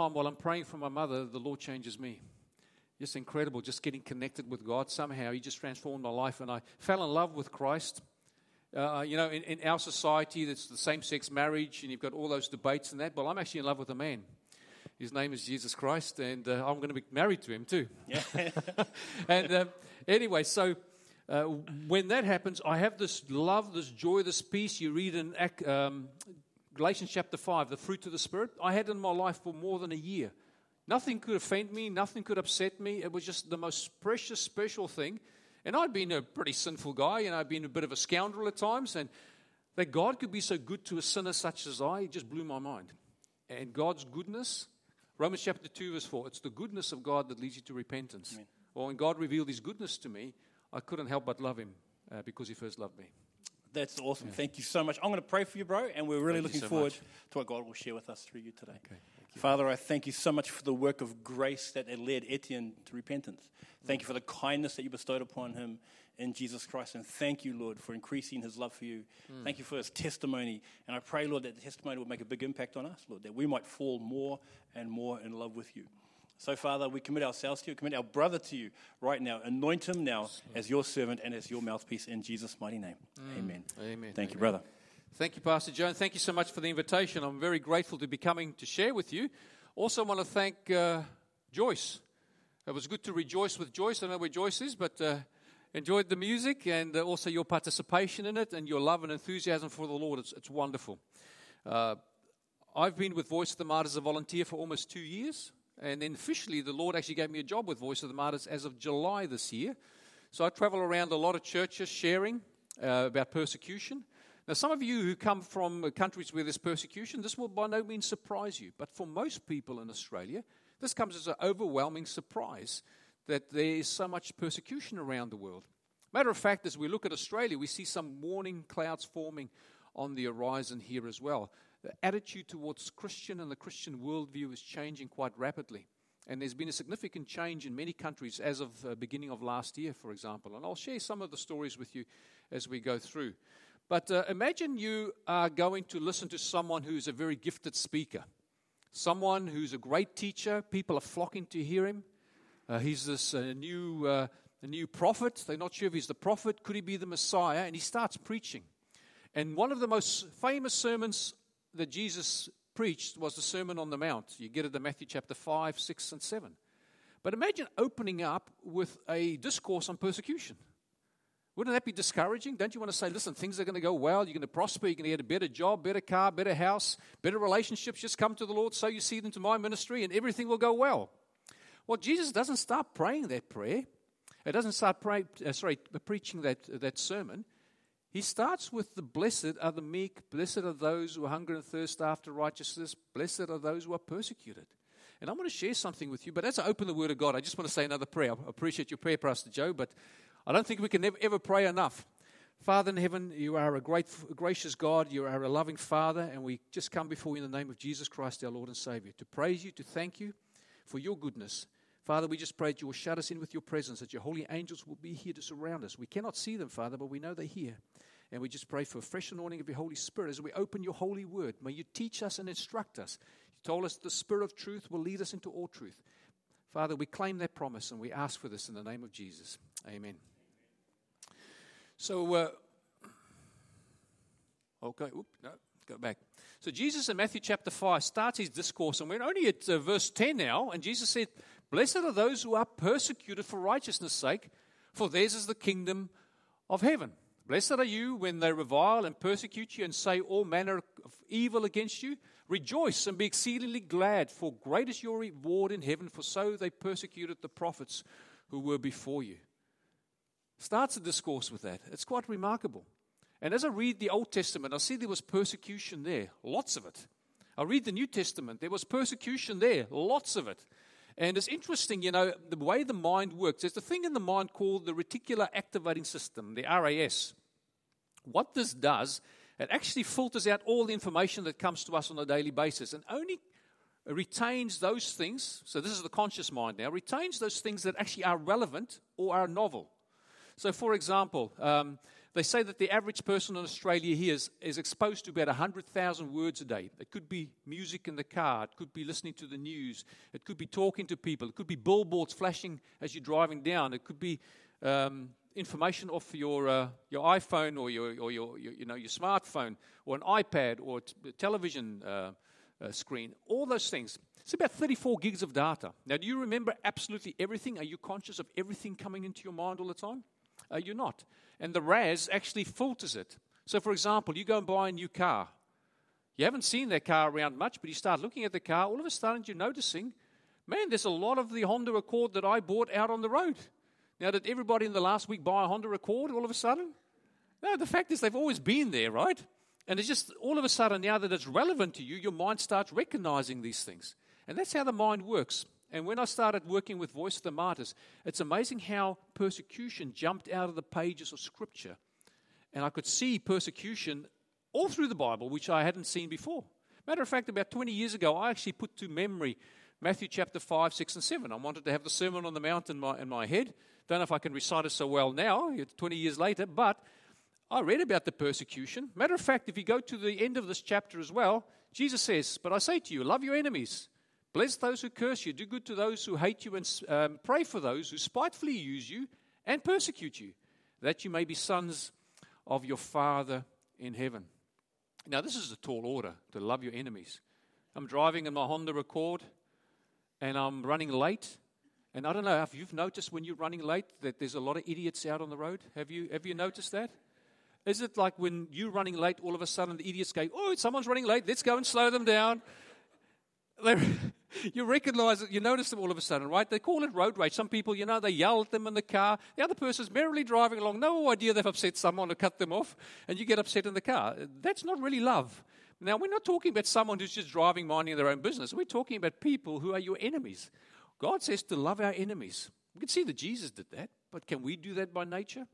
time while I'm praying for my mother, the Lord changes me. Just incredible, just getting connected with God somehow. He just transformed my life, and I fell in love with Christ. Uh, you know, in, in our society, that's the same sex marriage, and you've got all those debates and that. Well, I'm actually in love with a man. His name is Jesus Christ, and uh, I'm going to be married to him too. Yeah. and uh, anyway, so uh, when that happens, I have this love, this joy, this peace. You read in um, Galatians chapter 5, the fruit of the Spirit. I had in my life for more than a year. Nothing could offend me, nothing could upset me. It was just the most precious, special thing. And I'd been a pretty sinful guy, and I'd been a bit of a scoundrel at times. And that God could be so good to a sinner such as I, it just blew my mind. And God's goodness, Romans chapter 2, verse 4, it's the goodness of God that leads you to repentance. Amen. Well, when God revealed His goodness to me, I couldn't help but love Him uh, because He first loved me. That's awesome. Yeah. Thank you so much. I'm going to pray for you, bro, and we're really Thank looking so forward much. to what God will share with us through you today. Okay. Father, I thank you so much for the work of grace that led Etienne to repentance. Thank you for the kindness that you bestowed upon him in Jesus Christ. And thank you, Lord, for increasing his love for you. Mm. Thank you for his testimony. And I pray, Lord, that the testimony will make a big impact on us, Lord, that we might fall more and more in love with you. So, Father, we commit ourselves to you, commit our brother to you right now. Anoint him now as your servant and as your mouthpiece in Jesus' mighty name. Mm. Amen. Amen. Thank Amen. you, brother. Thank you, Pastor Joe. thank you so much for the invitation. I'm very grateful to be coming to share with you. Also, want to thank uh, Joyce. It was good to rejoice with Joyce. I don't know where Joyce is, but uh, enjoyed the music and uh, also your participation in it and your love and enthusiasm for the Lord. It's, it's wonderful. Uh, I've been with Voice of the Martyrs as a volunteer for almost two years. And then officially, the Lord actually gave me a job with Voice of the Martyrs as of July this year. So I travel around a lot of churches sharing uh, about persecution. Now, some of you who come from countries where there's persecution, this will by no means surprise you. But for most people in Australia, this comes as an overwhelming surprise that there is so much persecution around the world. Matter of fact, as we look at Australia, we see some warning clouds forming on the horizon here as well. The attitude towards Christian and the Christian worldview is changing quite rapidly. And there's been a significant change in many countries as of uh, beginning of last year, for example. And I'll share some of the stories with you as we go through. But uh, imagine you are going to listen to someone who's a very gifted speaker, someone who's a great teacher. People are flocking to hear him. Uh, he's this uh, new, uh, new prophet. They're not sure if he's the prophet. Could he be the Messiah? And he starts preaching. And one of the most famous sermons that Jesus preached was the Sermon on the Mount. You get it in Matthew chapter 5, 6, and 7. But imagine opening up with a discourse on persecution. Wouldn't that be discouraging? Don't you want to say, listen, things are going to go well, you're going to prosper, you're going to get a better job, better car, better house, better relationships. Just come to the Lord, so you see them to my ministry, and everything will go well. Well, Jesus doesn't start praying that prayer. It doesn't start pray, uh, sorry, preaching that, that sermon. He starts with the blessed are the meek, blessed are those who hunger and thirst after righteousness, blessed are those who are persecuted. And I want to share something with you, but as I open the Word of God, I just want to say another prayer. I appreciate your prayer, Pastor Joe, but I don't think we can ever, pray enough. Father in heaven, you are a great, gracious God. You are a loving Father, and we just come before you in the name of Jesus Christ, our Lord and Savior, to praise you, to thank you for your goodness. Father, we just pray that you will shut us in with your presence, that your holy angels will be here to surround us. We cannot see them, Father, but we know they're here. And we just pray for a fresh anointing of your Holy Spirit as we open your holy word. May you teach us and instruct us. You told us the Spirit of truth will lead us into all truth. Father, we claim that promise and we ask for this in the name of Jesus. Amen. So, uh, okay, no, go back. So, Jesus in Matthew chapter 5 starts his discourse, and we're only at uh, verse 10 now. And Jesus said, Blessed are those who are persecuted for righteousness' sake, for theirs is the kingdom of heaven. Blessed are you when they revile and persecute you and say all manner of evil against you. Rejoice and be exceedingly glad, for great is your reward in heaven, for so they persecuted the prophets who were before you starts a discourse with that. It's quite remarkable. And as I read the Old Testament, I see there was persecution there, lots of it. I read the New Testament, there was persecution there, lots of it. And it's interesting, you know, the way the mind works. There's a thing in the mind called the reticular activating system, the RAS. What this does, it actually filters out all the information that comes to us on a daily basis and only retains those things. So, this is the conscious mind now, retains those things that actually are relevant or are novel. So, for example, um, they say that the average person in Australia here is, is exposed to about 100,000 words a day. It could be music in the car, it could be listening to the news, it could be talking to people, it could be billboards flashing as you're driving down, it could be um, information off your, uh, your iPhone or, your, or your, your, you know, your smartphone or an iPad or t- television uh, uh, screen. All those things. It's about 34 gigs of data. Now, do you remember absolutely everything? Are you conscious of everything coming into your mind all the time? Are you not? And the RAS actually filters it. So, for example, you go and buy a new car. You haven't seen that car around much, but you start looking at the car. All of a sudden, you're noticing, man, there's a lot of the Honda Accord that I bought out on the road. Now, did everybody in the last week buy a Honda Accord all of a sudden? No, the fact is they've always been there, right? And it's just all of a sudden, now that it's relevant to you, your mind starts recognizing these things. And that's how the mind works. And when I started working with Voice of the Martyrs, it's amazing how persecution jumped out of the pages of Scripture. And I could see persecution all through the Bible, which I hadn't seen before. Matter of fact, about 20 years ago, I actually put to memory Matthew chapter 5, 6, and 7. I wanted to have the Sermon on the Mount in my, in my head. Don't know if I can recite it so well now, 20 years later, but I read about the persecution. Matter of fact, if you go to the end of this chapter as well, Jesus says, But I say to you, love your enemies. Bless those who curse you, do good to those who hate you, and um, pray for those who spitefully use you and persecute you, that you may be sons of your Father in heaven. Now, this is a tall order to love your enemies. I'm driving in my Honda Accord and I'm running late. And I don't know if you've noticed when you're running late that there's a lot of idiots out on the road. Have you, have you noticed that? Is it like when you're running late, all of a sudden the idiots go, Oh, someone's running late, let's go and slow them down? you recognize it, you notice them all of a sudden, right? They call it road rage. Some people, you know, they yell at them in the car. The other person's merrily driving along, no idea they've upset someone or cut them off, and you get upset in the car. That's not really love. Now, we're not talking about someone who's just driving, minding their own business. We're talking about people who are your enemies. God says to love our enemies. We can see that Jesus did that, but can we do that by nature?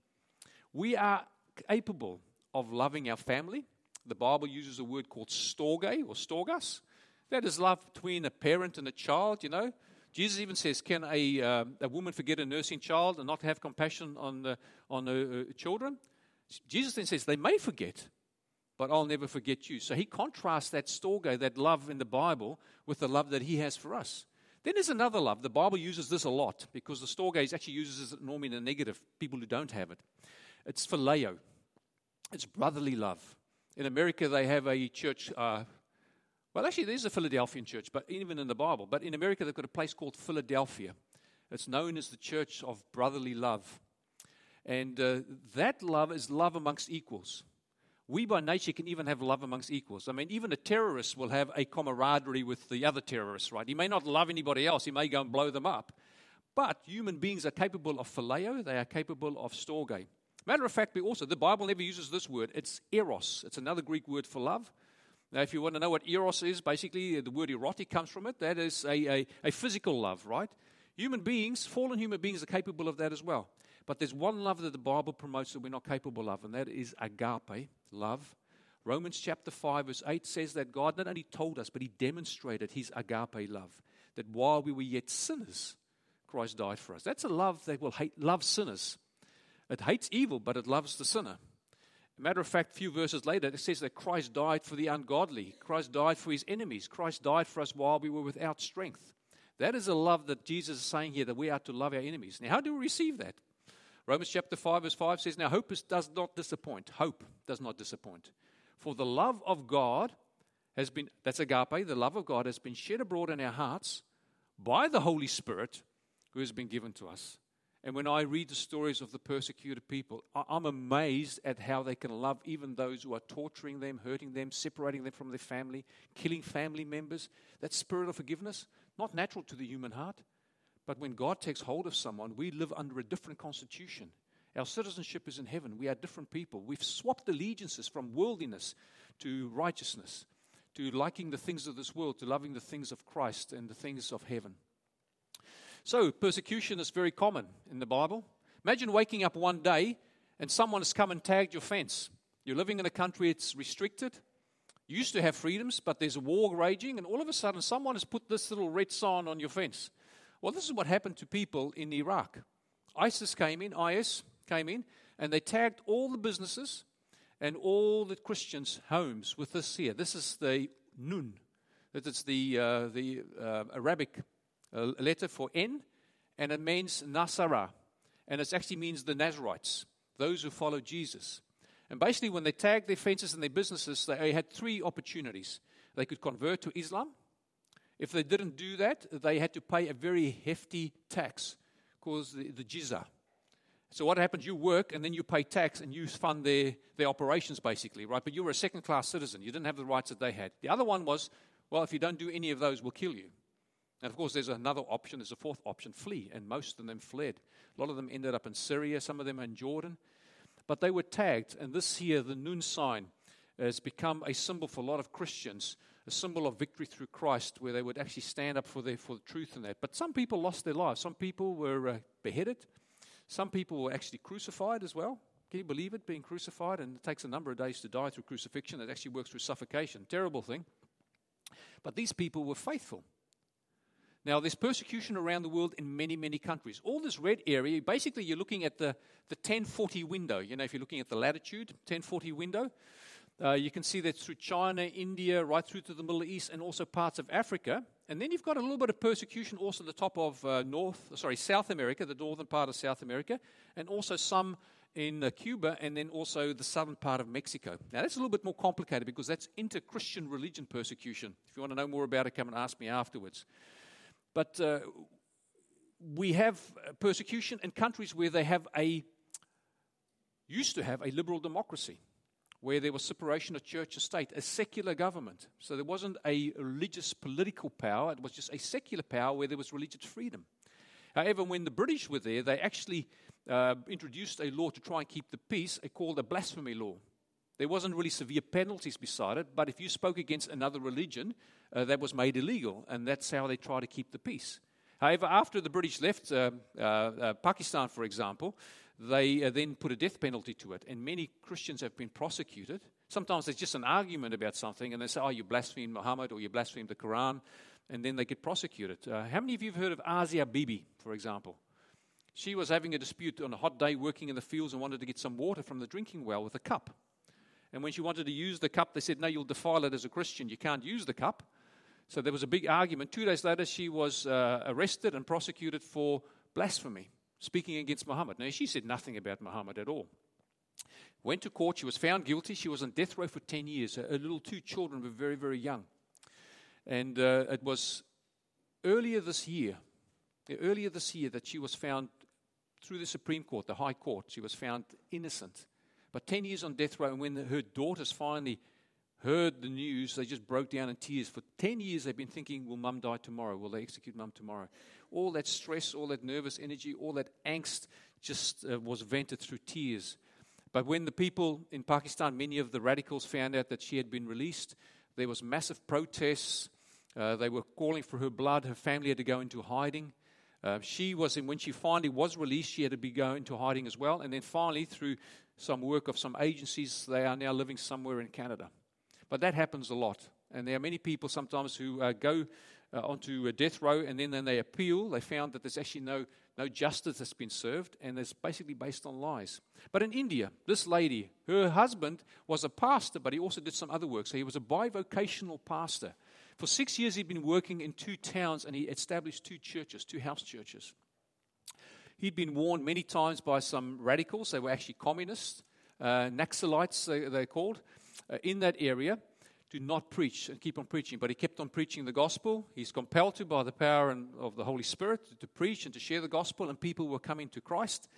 We are capable of loving our family. The Bible uses a word called storge or storgas. That is love between a parent and a child, you know. Jesus even says, Can a, uh, a woman forget a nursing child and not have compassion on, the, on her children? Jesus then says, They may forget, but I'll never forget you. So he contrasts that storge, that love in the Bible, with the love that he has for us. Then there's another love. The Bible uses this a lot because the storge actually uses it normally in a negative, people who don't have it. It's phileo, it's brotherly love. In America, they have a church uh, well, actually, there's a Philadelphian church, but even in the Bible. But in America, they've got a place called Philadelphia. It's known as the Church of Brotherly Love. And uh, that love is love amongst equals. We, by nature, can even have love amongst equals. I mean, even a terrorist will have a camaraderie with the other terrorists, right? He may not love anybody else, he may go and blow them up. But human beings are capable of phileo, they are capable of storge. Matter of fact, we also, the Bible never uses this word. It's eros. It's another Greek word for love. Now, if you want to know what eros is, basically the word erotic comes from it. That is a, a, a physical love, right? Human beings, fallen human beings, are capable of that as well. But there's one love that the Bible promotes that we're not capable of, and that is agape, love. Romans chapter 5, verse 8 says that God not only told us, but He demonstrated His agape love. That while we were yet sinners, Christ died for us. That's a love that will hate, love sinners. It hates evil, but it loves the sinner. Matter of fact, a few verses later, it says that Christ died for the ungodly. Christ died for his enemies. Christ died for us while we were without strength. That is a love that Jesus is saying here that we are to love our enemies. Now, how do we receive that? Romans chapter 5, verse 5 says, Now hope is, does not disappoint. Hope does not disappoint. For the love of God has been, that's agape, the love of God has been shed abroad in our hearts by the Holy Spirit who has been given to us. And when I read the stories of the persecuted people, I'm amazed at how they can love even those who are torturing them, hurting them, separating them from their family, killing family members. That spirit of forgiveness, not natural to the human heart. But when God takes hold of someone, we live under a different constitution. Our citizenship is in heaven. We are different people. We've swapped allegiances from worldliness to righteousness, to liking the things of this world, to loving the things of Christ and the things of heaven. So, persecution is very common in the Bible. Imagine waking up one day and someone has come and tagged your fence. You're living in a country it's restricted. You used to have freedoms, but there's a war raging, and all of a sudden someone has put this little red sign on your fence. Well, this is what happened to people in Iraq. ISIS came in, IS came in, and they tagged all the businesses and all the Christians' homes with this here. This is the Nun. That is the, uh, the uh, Arabic uh, letter for N, and it means Nasara. And it actually means the Nazarites, those who follow Jesus. And basically, when they tagged their fences and their businesses, they had three opportunities. They could convert to Islam. If they didn't do that, they had to pay a very hefty tax called the, the. So what happens? You work and then you pay tax and you fund their, their operations, basically, right? But you were a second class citizen. You didn't have the rights that they had. The other one was, well, if you don't do any of those, we'll kill you. And of course, there's another option, there's a fourth option flee. And most of them fled. A lot of them ended up in Syria, some of them in Jordan. But they were tagged. And this here, the noon sign, has become a symbol for a lot of Christians, a symbol of victory through Christ, where they would actually stand up for, their, for the truth in that. But some people lost their lives. Some people were uh, beheaded. Some people were actually crucified as well. Can you believe it, being crucified? And it takes a number of days to die through crucifixion. It actually works through suffocation. Terrible thing. But these people were faithful. Now, there's persecution around the world in many, many countries. All this red area, basically, you're looking at the, the 1040 window. You know, if you're looking at the latitude, 1040 window, uh, you can see that through China, India, right through to the Middle East, and also parts of Africa. And then you've got a little bit of persecution also at the top of uh, North, sorry, South America, the northern part of South America, and also some in uh, Cuba, and then also the southern part of Mexico. Now, that's a little bit more complicated because that's inter Christian religion persecution. If you want to know more about it, come and ask me afterwards. But uh, we have persecution in countries where they have a, used to have a liberal democracy, where there was separation of church and state, a secular government. So there wasn't a religious political power, it was just a secular power where there was religious freedom. However, when the British were there, they actually uh, introduced a law to try and keep the peace, called a blasphemy law. There wasn't really severe penalties beside it, but if you spoke against another religion, uh, that was made illegal, and that's how they try to keep the peace. However, after the British left uh, uh, uh Pakistan, for example, they uh, then put a death penalty to it, and many Christians have been prosecuted. Sometimes there's just an argument about something, and they say, Oh, you blasphemed Muhammad or you blasphemed the Quran, and then they get prosecuted. Uh, how many of you have heard of Asia Bibi, for example? She was having a dispute on a hot day working in the fields and wanted to get some water from the drinking well with a cup. And when she wanted to use the cup, they said, No, you'll defile it as a Christian. You can't use the cup. So there was a big argument. Two days later, she was uh, arrested and prosecuted for blasphemy, speaking against Muhammad. Now, she said nothing about Muhammad at all. Went to court. She was found guilty. She was on death row for 10 years. Her, her little two children were very, very young. And uh, it was earlier this year, earlier this year, that she was found through the Supreme Court, the High Court. She was found innocent. But 10 years on death row, and when her daughters finally heard the news, they just broke down in tears. For 10 years, they've been thinking, Will mum die tomorrow? Will they execute mum tomorrow? All that stress, all that nervous energy, all that angst just uh, was vented through tears. But when the people in Pakistan, many of the radicals found out that she had been released, there was massive protests. Uh, they were calling for her blood. Her family had to go into hiding. Uh, she was, when she finally was released, she had to be going into hiding as well. And then finally, through some work of some agencies, they are now living somewhere in Canada. But that happens a lot. And there are many people sometimes who uh, go uh, onto a death row and then, then they appeal. They found that there's actually no, no justice that's been served, and it's basically based on lies. But in India, this lady, her husband was a pastor, but he also did some other work. So he was a bivocational pastor. For six years, he'd been working in two towns and he established two churches, two house churches. He'd been warned many times by some radicals, they were actually communists, uh, Naxalites, they, they're called, uh, in that area to not preach and keep on preaching. But he kept on preaching the gospel. He's compelled to by the power and, of the Holy Spirit to, to preach and to share the gospel, and people were coming to Christ.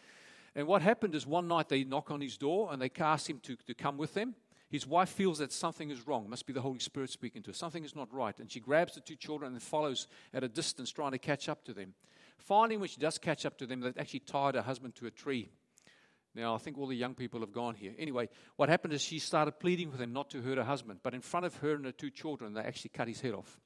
And what happened is one night they knock on his door and they ask him to, to come with them. His wife feels that something is wrong. It must be the Holy Spirit speaking to her. Something is not right. And she grabs the two children and follows at a distance, trying to catch up to them. Finally, when she does catch up to them, they actually tied her husband to a tree. Now, I think all the young people have gone here. Anyway, what happened is she started pleading with him not to hurt her husband. But in front of her and her two children, they actually cut his head off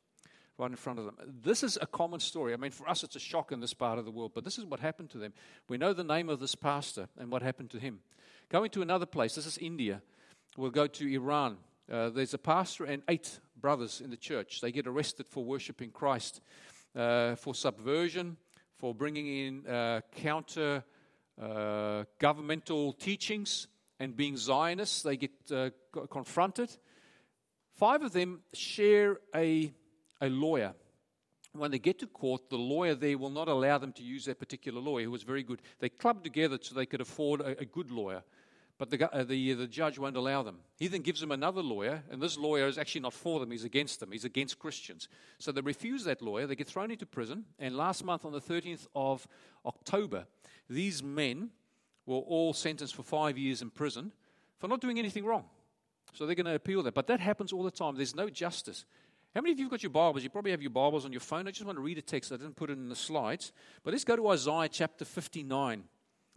right in front of them. This is a common story. I mean, for us, it's a shock in this part of the world, but this is what happened to them. We know the name of this pastor and what happened to him. Going to another place, this is India. We'll go to Iran. Uh, there's a pastor and eight brothers in the church. They get arrested for worshiping Christ, uh, for subversion, for bringing in uh, counter uh, governmental teachings and being Zionists. They get uh, confronted. Five of them share a, a lawyer. When they get to court, the lawyer there will not allow them to use that particular lawyer, who was very good. They clubbed together so they could afford a, a good lawyer but the, uh, the, the judge won't allow them. He then gives them another lawyer, and this lawyer is actually not for them, he's against them, he's against Christians. So they refuse that lawyer, they get thrown into prison, and last month on the 13th of October, these men were all sentenced for five years in prison for not doing anything wrong. So they're going to appeal that. But that happens all the time. There's no justice. How many of you have got your Bibles? You probably have your Bibles on your phone. I just want to read a text. I didn't put it in the slides. But let's go to Isaiah chapter 59.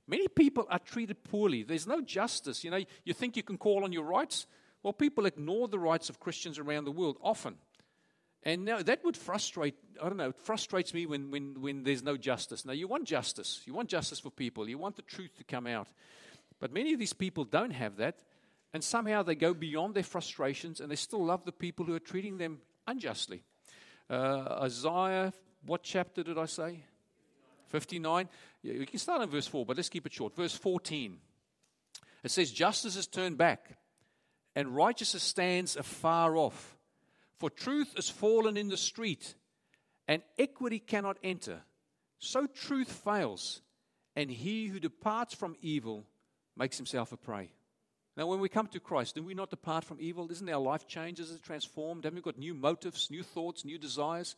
Many people are treated poorly. There's no justice. You know, you think you can call on your rights? Well, people ignore the rights of Christians around the world often. And now that would frustrate, I don't know, it frustrates me when, when, when there's no justice. Now, you want justice. You want justice for people. You want the truth to come out. But many of these people don't have that. And somehow they go beyond their frustrations and they still love the people who are treating them unjustly. Uh, Isaiah, what chapter did I say? 59. Yeah, we can start in verse 4, but let's keep it short. Verse 14. It says, Justice is turned back, and righteousness stands afar off. For truth is fallen in the street, and equity cannot enter. So truth fails, and he who departs from evil makes himself a prey. Now, when we come to Christ, do we not depart from evil? Isn't our life changed? Is it transformed? Haven't we got new motives, new thoughts, new desires?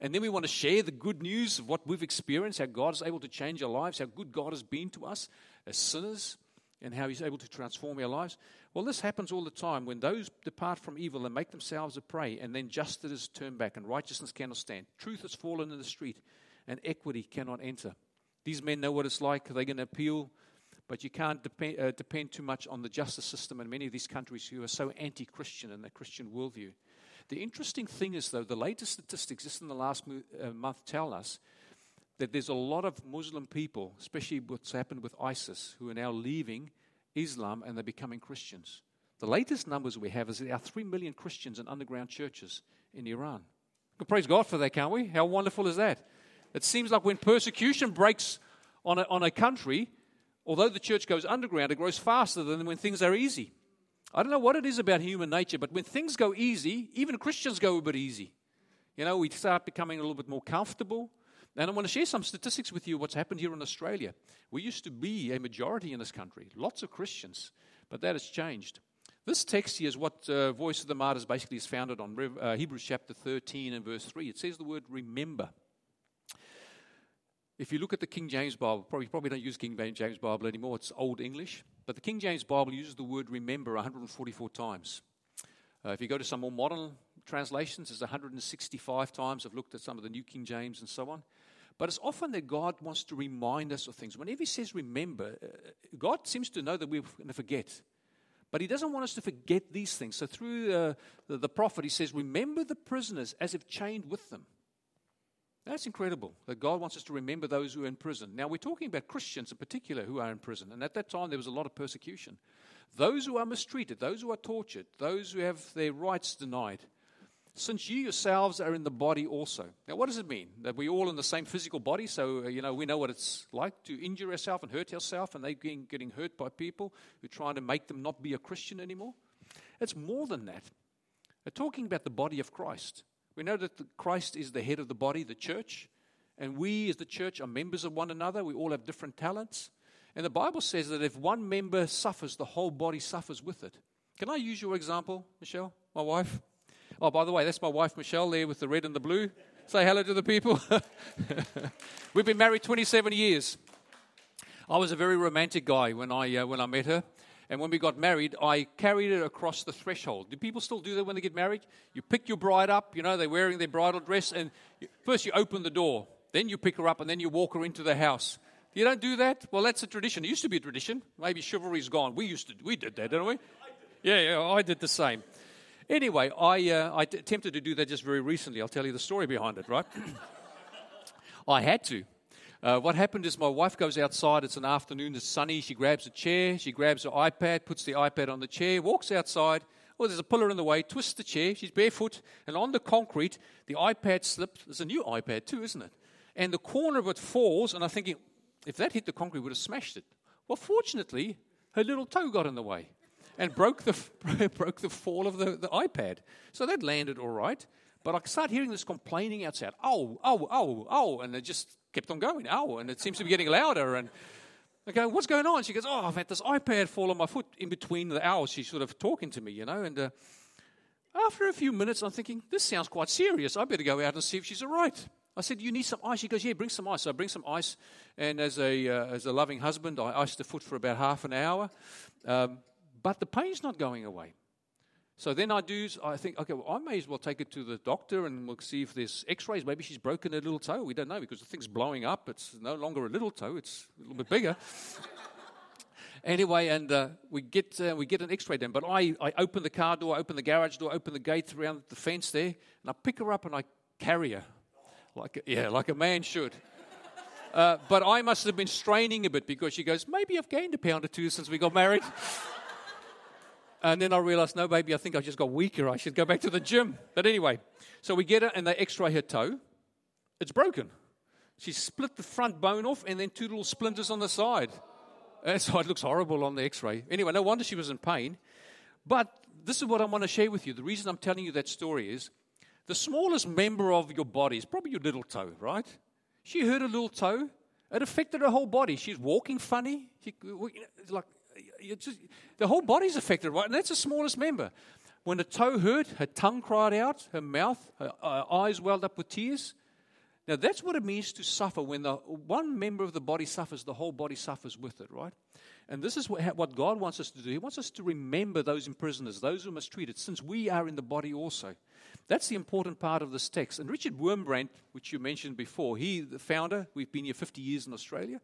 And then we want to share the good news of what we've experienced, how God is able to change our lives, how good God has been to us as sinners, and how He's able to transform our lives. Well, this happens all the time when those depart from evil and make themselves a prey, and then justice is turned back, and righteousness cannot stand. Truth has fallen in the street, and equity cannot enter. These men know what it's like. They're going to appeal, but you can't depend, uh, depend too much on the justice system in many of these countries who are so anti Christian in their Christian worldview. The interesting thing is, though, the latest statistics just in the last uh, month tell us that there's a lot of Muslim people, especially what's happened with ISIS, who are now leaving Islam and they're becoming Christians. The latest numbers we have is there are 3 million Christians in underground churches in Iran. We can praise God for that, can't we? How wonderful is that? It seems like when persecution breaks on a, on a country, although the church goes underground, it grows faster than when things are easy. I don't know what it is about human nature, but when things go easy, even Christians go a bit easy. You know, we start becoming a little bit more comfortable. And I want to share some statistics with you what's happened here in Australia. We used to be a majority in this country, lots of Christians, but that has changed. This text here is what uh, Voice of the Martyrs basically is founded on uh, Hebrews chapter 13 and verse 3. It says the word remember. If you look at the King James Bible, probably, probably don't use King James Bible anymore, it's Old English. But the King James Bible uses the word remember 144 times. Uh, if you go to some more modern translations, it's 165 times. I've looked at some of the New King James and so on. But it's often that God wants to remind us of things. Whenever He says remember, uh, God seems to know that we're going to forget. But He doesn't want us to forget these things. So through uh, the, the prophet, He says, Remember the prisoners as if chained with them. That's incredible that God wants us to remember those who are in prison. Now, we're talking about Christians in particular who are in prison, and at that time there was a lot of persecution. Those who are mistreated, those who are tortured, those who have their rights denied, since you yourselves are in the body also. Now, what does it mean? That we're all in the same physical body, so, uh, you know, we know what it's like to injure ourselves and hurt ourselves, and they're getting, getting hurt by people who are trying to make them not be a Christian anymore? It's more than that. They're talking about the body of Christ. We know that Christ is the head of the body, the church, and we as the church are members of one another. We all have different talents. And the Bible says that if one member suffers, the whole body suffers with it. Can I use your example, Michelle, my wife? Oh, by the way, that's my wife, Michelle, there with the red and the blue. Say hello to the people. We've been married 27 years. I was a very romantic guy when I, uh, when I met her. And when we got married, I carried it across the threshold. Do people still do that when they get married? You pick your bride up, you know, they're wearing their bridal dress, and you, first you open the door, then you pick her up, and then you walk her into the house. You don't do that? Well, that's a tradition. It used to be a tradition. Maybe chivalry's gone. We used to, we did that, didn't we? Yeah, yeah, I did the same. Anyway, I, uh, I attempted to do that just very recently. I'll tell you the story behind it, right? I had to. Uh, what happened is my wife goes outside. It's an afternoon. It's sunny. She grabs a chair. She grabs her iPad, puts the iPad on the chair, walks outside. Well, there's a pillar in the way. Twists the chair. She's barefoot, and on the concrete, the iPad slips. There's a new iPad too, isn't it? And the corner of it falls. And I'm thinking, if that hit the concrete, would have smashed it. Well, fortunately, her little toe got in the way and broke the, broke the fall of the, the iPad. So that landed all right. But I start hearing this complaining outside. Oh, oh, oh, oh. And it just kept on going. Oh, and it seems to be getting louder. And I go, what's going on? She goes, oh, I've had this iPad fall on my foot in between the hours. She's sort of talking to me, you know. And uh, after a few minutes, I'm thinking, this sounds quite serious. I better go out and see if she's all right. I said, you need some ice? She goes, yeah, bring some ice. So I bring some ice. And as a, uh, as a loving husband, I iced the foot for about half an hour. Um, but the pain's not going away. So then I do, I think, okay, well, I may as well take it to the doctor and we'll see if there's x rays. Maybe she's broken a little toe. We don't know because the thing's blowing up. It's no longer a little toe, it's a little bit bigger. anyway, and uh, we, get, uh, we get an x ray done. But I, I open the car door, open the garage door, open the gate around the fence there, and I pick her up and I carry her. Like a, yeah, like a man should. Uh, but I must have been straining a bit because she goes, maybe I've gained a pound or two since we got married. And then I realized, no, baby, I think I just got weaker. I should go back to the gym. But anyway, so we get her and they x ray her toe. It's broken. She split the front bone off and then two little splinters on the side. And so it looks horrible on the x ray. Anyway, no wonder she was in pain. But this is what I want to share with you. The reason I'm telling you that story is the smallest member of your body is probably your little toe, right? She hurt a little toe. It affected her whole body. She's walking funny. She, like just, the whole body's affected, right? And that's the smallest member. When the toe hurt, her tongue cried out, her mouth, her, her eyes welled up with tears. Now, that's what it means to suffer. When the one member of the body suffers, the whole body suffers with it, right? And this is what, what God wants us to do. He wants us to remember those imprisoners, those who treat it, since we are in the body also. That's the important part of this text. And Richard Wurmbrand, which you mentioned before, he, the founder, we've been here 50 years in Australia,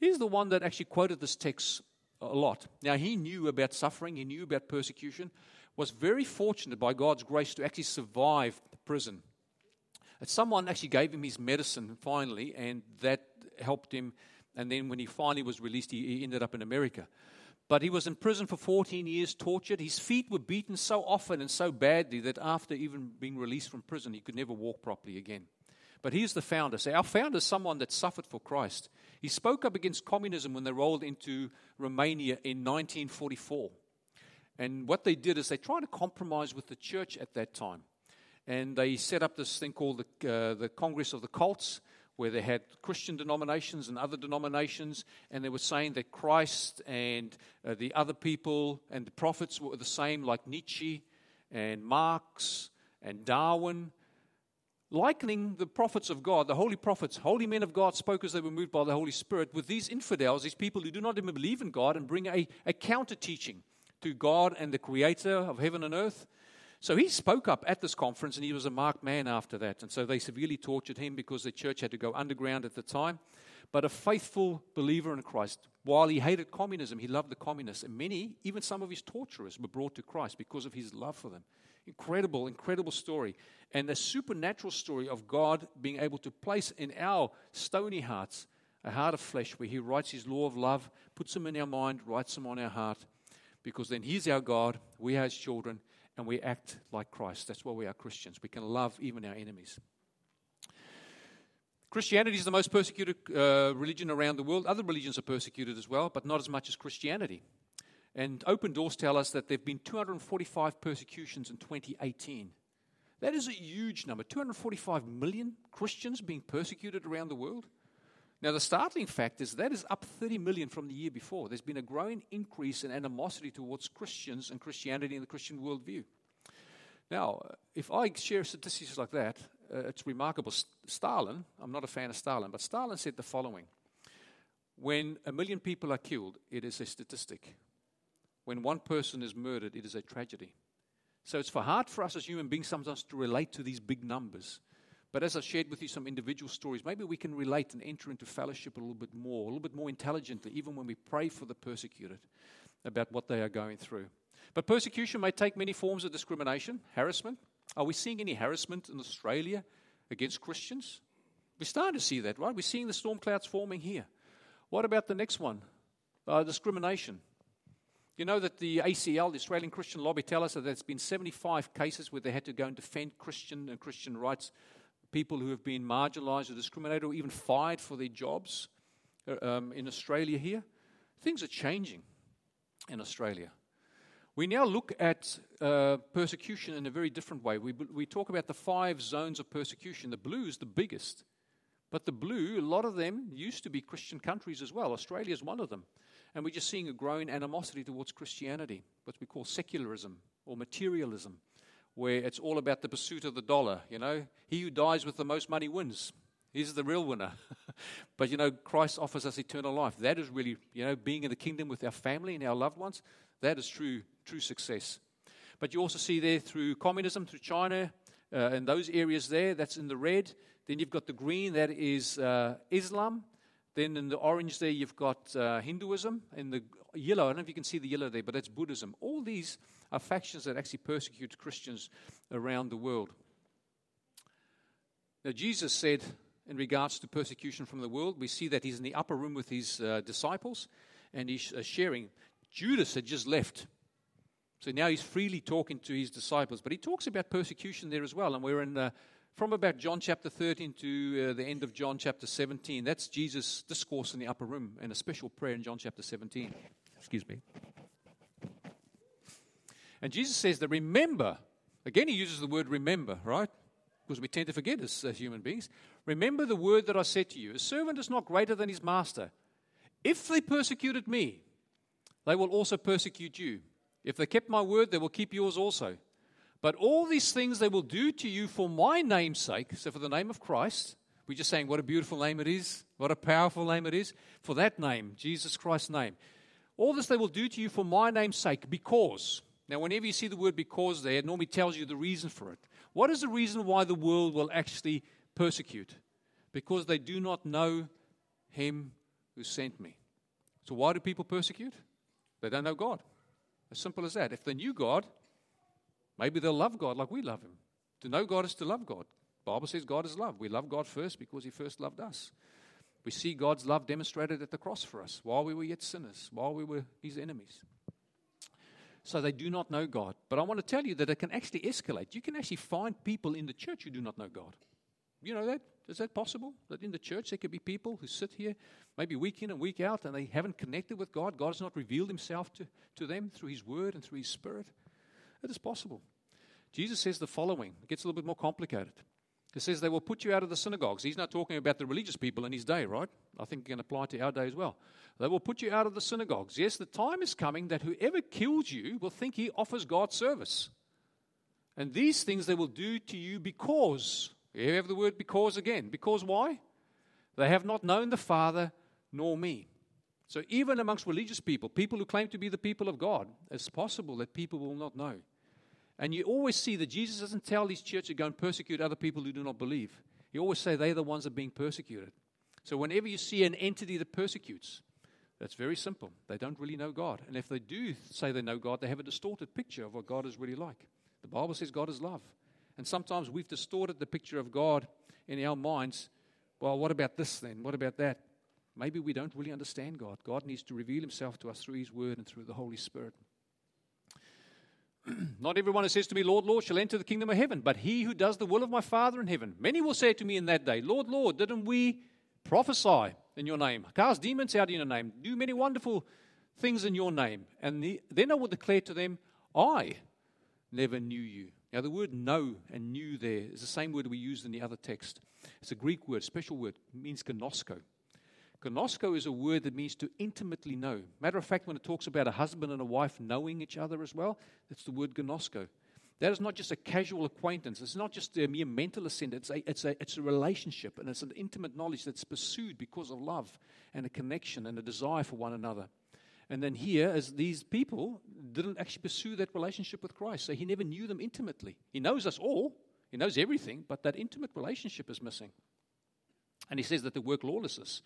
he's the one that actually quoted this text a lot. Now, he knew about suffering, he knew about persecution, was very fortunate by God's grace to actually survive prison. And someone actually gave him his medicine finally, and that helped him. And then when he finally was released, he, ended up in America. But he was in prison for 14 years, tortured. His feet were beaten so often and so badly that after even being released from prison, he could never walk properly again. But he's the founder. So our founder is someone that suffered for Christ. He spoke up against communism when they rolled into Romania in 1944. And what they did is they tried to compromise with the church at that time. And they set up this thing called the, uh, the Congress of the Cults, where they had Christian denominations and other denominations, and they were saying that Christ and uh, the other people and the prophets were the same, like Nietzsche and Marx and Darwin likening the prophets of God, the holy prophets, holy men of God spoke as they were moved by the Holy Spirit, with these infidels, these people who do not even believe in God, and bring a, a counter teaching to God and the creator of heaven and earth. So he spoke up at this conference, and he was a marked man after that. And so they severely tortured him because the church had to go underground at the time. But a faithful believer in Christ, while he hated communism, he loved the communists. And many, even some of his torturers, were brought to Christ because of his love for them. Incredible, incredible story. And the supernatural story of God being able to place in our stony hearts a heart of flesh where He writes His law of love, puts them in our mind, writes them on our heart, because then He's our God, we are His children, and we act like Christ. That's why we are Christians. We can love even our enemies. Christianity is the most persecuted uh, religion around the world. Other religions are persecuted as well, but not as much as Christianity. And Open Doors tell us that there have been 245 persecutions in 2018. That is a huge number 245 million Christians being persecuted around the world. Now, the startling fact is that is up 30 million from the year before. There's been a growing increase in animosity towards Christians and Christianity and the Christian worldview. Now, if I share statistics like that, uh, it's remarkable. Stalin, I'm not a fan of Stalin, but Stalin said the following When a million people are killed, it is a statistic. When one person is murdered, it is a tragedy. So it's for hard for us as human beings sometimes to relate to these big numbers. But as I shared with you some individual stories, maybe we can relate and enter into fellowship a little bit more, a little bit more intelligently, even when we pray for the persecuted about what they are going through. But persecution may take many forms of discrimination, harassment. Are we seeing any harassment in Australia against Christians? We're starting to see that, right? We're seeing the storm clouds forming here. What about the next one? Uh, discrimination. You know that the ACL, the Australian Christian Lobby, tell us that there's been 75 cases where they had to go and defend Christian and Christian rights, people who have been marginalized or discriminated or even fired for their jobs uh, um, in Australia here. Things are changing in Australia. We now look at uh, persecution in a very different way. We, we talk about the five zones of persecution. The blue is the biggest. But the blue, a lot of them used to be Christian countries as well. Australia is one of them. And we're just seeing a growing animosity towards Christianity, what we call secularism or materialism, where it's all about the pursuit of the dollar. You know, he who dies with the most money wins. He's the real winner. but you know, Christ offers us eternal life. That is really, you know, being in the kingdom with our family and our loved ones. That is true, true success. But you also see there through communism, through China, uh, and those areas there, that's in the red. Then you've got the green, that is uh, Islam. Then in the orange there, you've got uh, Hinduism. In the yellow, I don't know if you can see the yellow there, but that's Buddhism. All these are factions that actually persecute Christians around the world. Now, Jesus said, in regards to persecution from the world, we see that he's in the upper room with his uh, disciples and he's uh, sharing. Judas had just left. So now he's freely talking to his disciples. But he talks about persecution there as well. And we're in uh, from about John chapter 13 to uh, the end of John chapter 17. That's Jesus' discourse in the upper room and a special prayer in John chapter 17. Excuse me. And Jesus says that remember, again, he uses the word remember, right? Because we tend to forget as, as human beings. Remember the word that I said to you a servant is not greater than his master. If they persecuted me, they will also persecute you. If they kept my word, they will keep yours also. But all these things they will do to you for my name's sake, so for the name of Christ, we're just saying what a beautiful name it is, what a powerful name it is, for that name, Jesus Christ's name. All this they will do to you for my name's sake, because. Now, whenever you see the word because there, it normally tells you the reason for it. What is the reason why the world will actually persecute? Because they do not know him who sent me. So, why do people persecute? They don't know God. As simple as that. If they knew God, Maybe they'll love God like we love Him. To know God is to love God. Bible says God is love. We love God first because He first loved us. We see God's love demonstrated at the cross for us while we were yet sinners, while we were His enemies. So they do not know God. But I want to tell you that it can actually escalate. You can actually find people in the church who do not know God. You know that? Is that possible? That in the church there could be people who sit here, maybe week in and week out, and they haven't connected with God. God has not revealed Himself to, to them through His Word and through His Spirit. It is possible. Jesus says the following. It gets a little bit more complicated. He says they will put you out of the synagogues. He's not talking about the religious people in his day, right? I think it can apply to our day as well. They will put you out of the synagogues. Yes, the time is coming that whoever kills you will think he offers God service. And these things they will do to you because, you have the word because again. Because why? They have not known the Father nor me. So even amongst religious people, people who claim to be the people of God, it's possible that people will not know. And you always see that Jesus doesn't tell these churches to go and persecute other people who do not believe. He always say they're the ones that are being persecuted. So whenever you see an entity that persecutes, that's very simple. They don't really know God. And if they do say they know God, they have a distorted picture of what God is really like. The Bible says God is love. And sometimes we've distorted the picture of God in our minds. Well, what about this then? What about that? Maybe we don't really understand God. God needs to reveal himself to us through his word and through the Holy Spirit. Not everyone who says to me, Lord, Lord, shall enter the kingdom of heaven, but he who does the will of my Father in heaven. Many will say to me in that day, Lord, Lord, didn't we prophesy in your name, cast demons out in your name, do many wonderful things in your name? And the, then I will declare to them, I never knew you. Now, the word know and knew there is the same word we used in the other text. It's a Greek word, special word, means gnosko. Gnosko is a word that means to intimately know. Matter of fact, when it talks about a husband and a wife knowing each other as well, that's the word gnosko. That is not just a casual acquaintance. It's not just a mere mental assent. It's a, it's, a, it's a relationship, and it's an intimate knowledge that's pursued because of love and a connection and a desire for one another. And then here, as these people didn't actually pursue that relationship with Christ, so he never knew them intimately. He knows us all, he knows everything, but that intimate relationship is missing. And he says that they work lawlessness.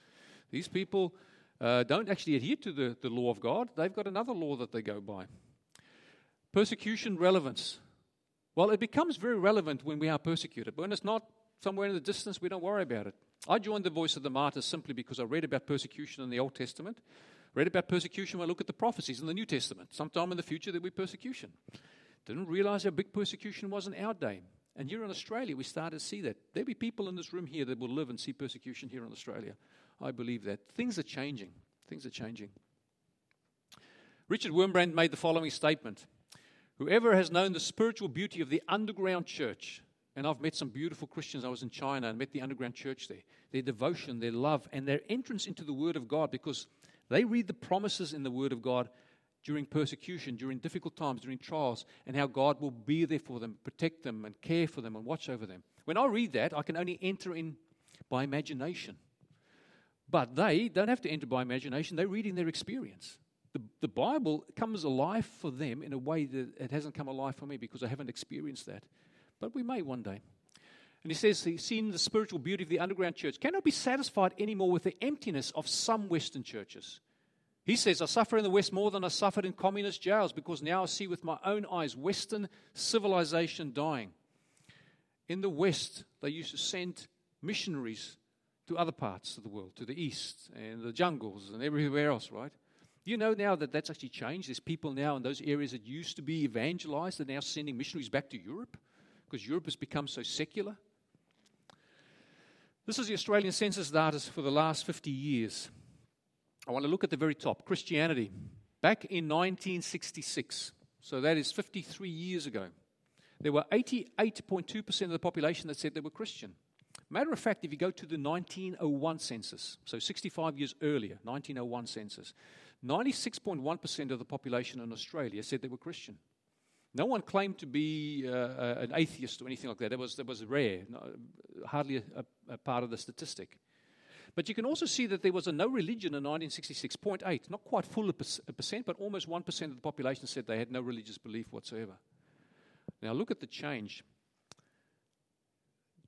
These people uh, don't actually adhere to the, the law of God, they've got another law that they go by. Persecution relevance. Well, it becomes very relevant when we are persecuted, but when it's not somewhere in the distance, we don't worry about it. I joined the Voice of the Martyrs simply because I read about persecution in the Old Testament, read about persecution when I look at the prophecies in the New Testament. Sometime in the future, there'll be persecution. Didn't realize how big persecution was in our day. And here in Australia, we started to see that. There'll be people in this room here that will live and see persecution here in Australia. I believe that. Things are changing. Things are changing. Richard Wurmbrand made the following statement Whoever has known the spiritual beauty of the underground church, and I've met some beautiful Christians. I was in China and met the underground church there. Their devotion, their love, and their entrance into the Word of God because they read the promises in the Word of God during persecution, during difficult times, during trials, and how God will be there for them, protect them, and care for them, and watch over them. When I read that, I can only enter in by imagination. But they don't have to enter by imagination, they're reading their experience. The, the Bible comes alive for them in a way that it hasn't come alive for me because I haven't experienced that. But we may one day. And he says seen the spiritual beauty of the underground church cannot be satisfied anymore with the emptiness of some Western churches. He says, I suffer in the West more than I suffered in communist jails because now I see with my own eyes Western civilization dying. In the West, they used to send missionaries to other parts of the world, to the East and the jungles and everywhere else, right? You know now that that's actually changed. There's people now in those areas that used to be evangelized that are now sending missionaries back to Europe because Europe has become so secular. This is the Australian census data for the last 50 years. I want to look at the very top Christianity. Back in 1966, so that is 53 years ago, there were 88.2% of the population that said they were Christian. Matter of fact, if you go to the 1901 census, so 65 years earlier, 1901 census, 96.1% of the population in Australia said they were Christian. No one claimed to be uh, an atheist or anything like that. That was, that was rare, hardly a, a, part of the statistic. But you can also see that there was a no religion in 1966.8, not quite full a percent, but almost 1% of the population said they had no religious belief whatsoever. Now look at the change.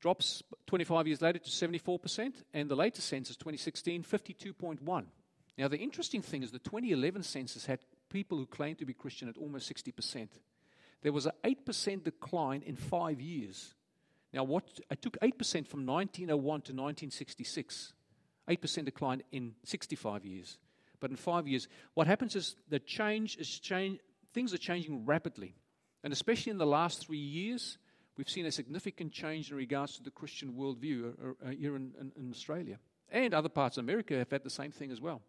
Drops 25 years later to 74%, and the latest census, 2016, 52.1. Now, the interesting thing is the 2011 census had people who claimed to be Christian at almost 60%. There was an 8% decline in five years. Now, what it took 8% from 1901 to 1966, 8% decline in 65 years. But in five years, what happens is the change is change, things are changing rapidly. And especially in the last three years, we've seen a significant change in regards to the Christian worldview uh, uh, here in, in, in Australia. And other parts of America have had the same thing as well.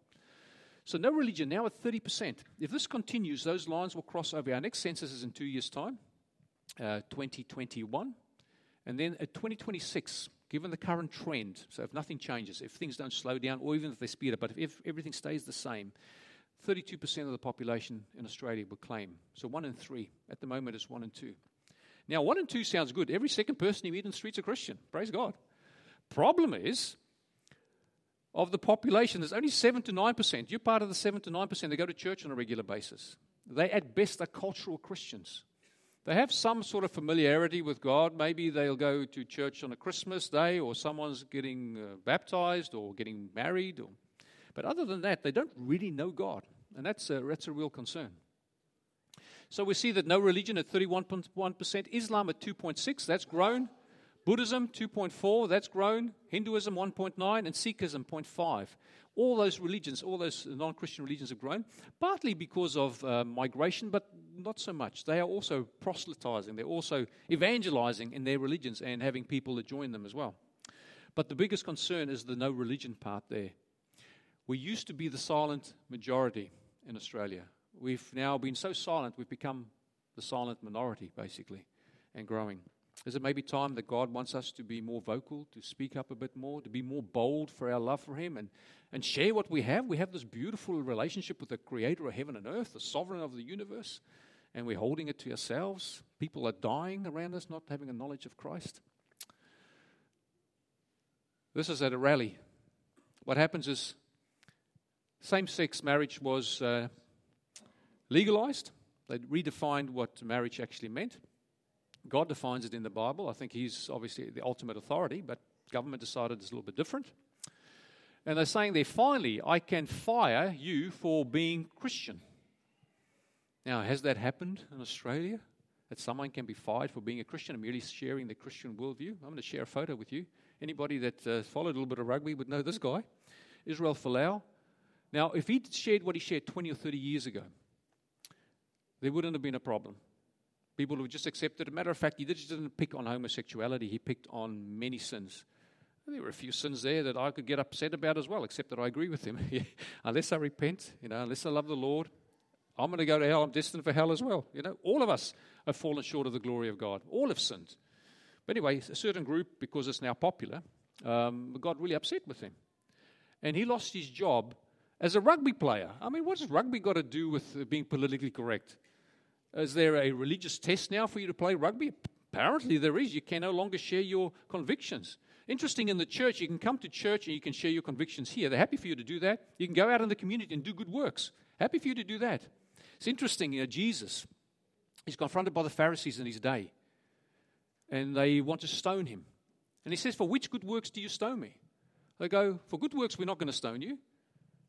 So, no religion now at 30%. If this continues, those lines will cross over. Our next census is in two years' time, uh, 2021. And then at 2026, given the current trend, so if nothing changes, if things don't slow down, or even if they speed up, but if everything stays the same, 32% of the population in Australia will claim. So, one in three. At the moment, it's one in two. Now, one in two sounds good. Every second person you meet in the streets a Christian. Praise God. Problem is, of the population, there's only 7 to 9%. You're part of the 7 to 9% that go to church on a regular basis. They, at best, are cultural Christians. They have some sort of familiarity with God. Maybe they'll go to church on a Christmas day, or someone's getting uh, baptized or getting married. Or, but other than that, they don't really know God. And that's a, that's a real concern. So we see that no religion at 31.1%, Islam at 2.6, that's grown. Buddhism 2.4, that's grown. Hinduism 1.9, and Sikhism 0.5. All those religions, all those non Christian religions have grown, partly because of uh, migration, but not so much. They are also proselytizing, they're also evangelizing in their religions and having people that join them as well. But the biggest concern is the no religion part there. We used to be the silent majority in Australia. We've now been so silent, we've become the silent minority, basically, and growing. Is it maybe time that God wants us to be more vocal, to speak up a bit more, to be more bold for our love for Him and, and share what we have? We have this beautiful relationship with the Creator of heaven and earth, the sovereign of the universe, and we're holding it to ourselves. People are dying around us, not having a knowledge of Christ. This is at a rally. What happens is same sex marriage was uh, legalized, they redefined what marriage actually meant. God defines it in the Bible. I think He's obviously the ultimate authority, but government decided it's a little bit different. And they're saying there, finally, I can fire you for being Christian. Now, has that happened in Australia? That someone can be fired for being a Christian and merely sharing the Christian worldview? I'm going to share a photo with you. Anybody that uh, followed a little bit of rugby would know this guy, Israel Folau. Now, if he shared what he shared 20 or 30 years ago, there wouldn't have been a problem. People who just accepted it. Matter of fact, he just didn't pick on homosexuality, he picked on many sins There were a few sins there that I could get upset about as well, except that I agree with him. unless I repent, you know, unless I love the Lord, I'm going to go to hell. I'm destined for hell as well. You know, all of us have fallen short of the glory of God. All have sinned. But anyway, a certain group, because it's now popular, um, got really upset with him. And he lost his job as a rugby player. I mean, what has rugby got to do with uh, being politically correct? Is there a religious test now for you to play rugby? Apparently, there is. You can no longer share your convictions. Interesting in the church, you can come to church and you can share your convictions here. They're happy for you to do that. You can go out in the community and do good works. Happy for you to do that. It's interesting, you know, Jesus, he's confronted by the Pharisees in his day, and they want to stone him. And he says, For which good works do you stone me? They go, For good works, we're not going to stone you,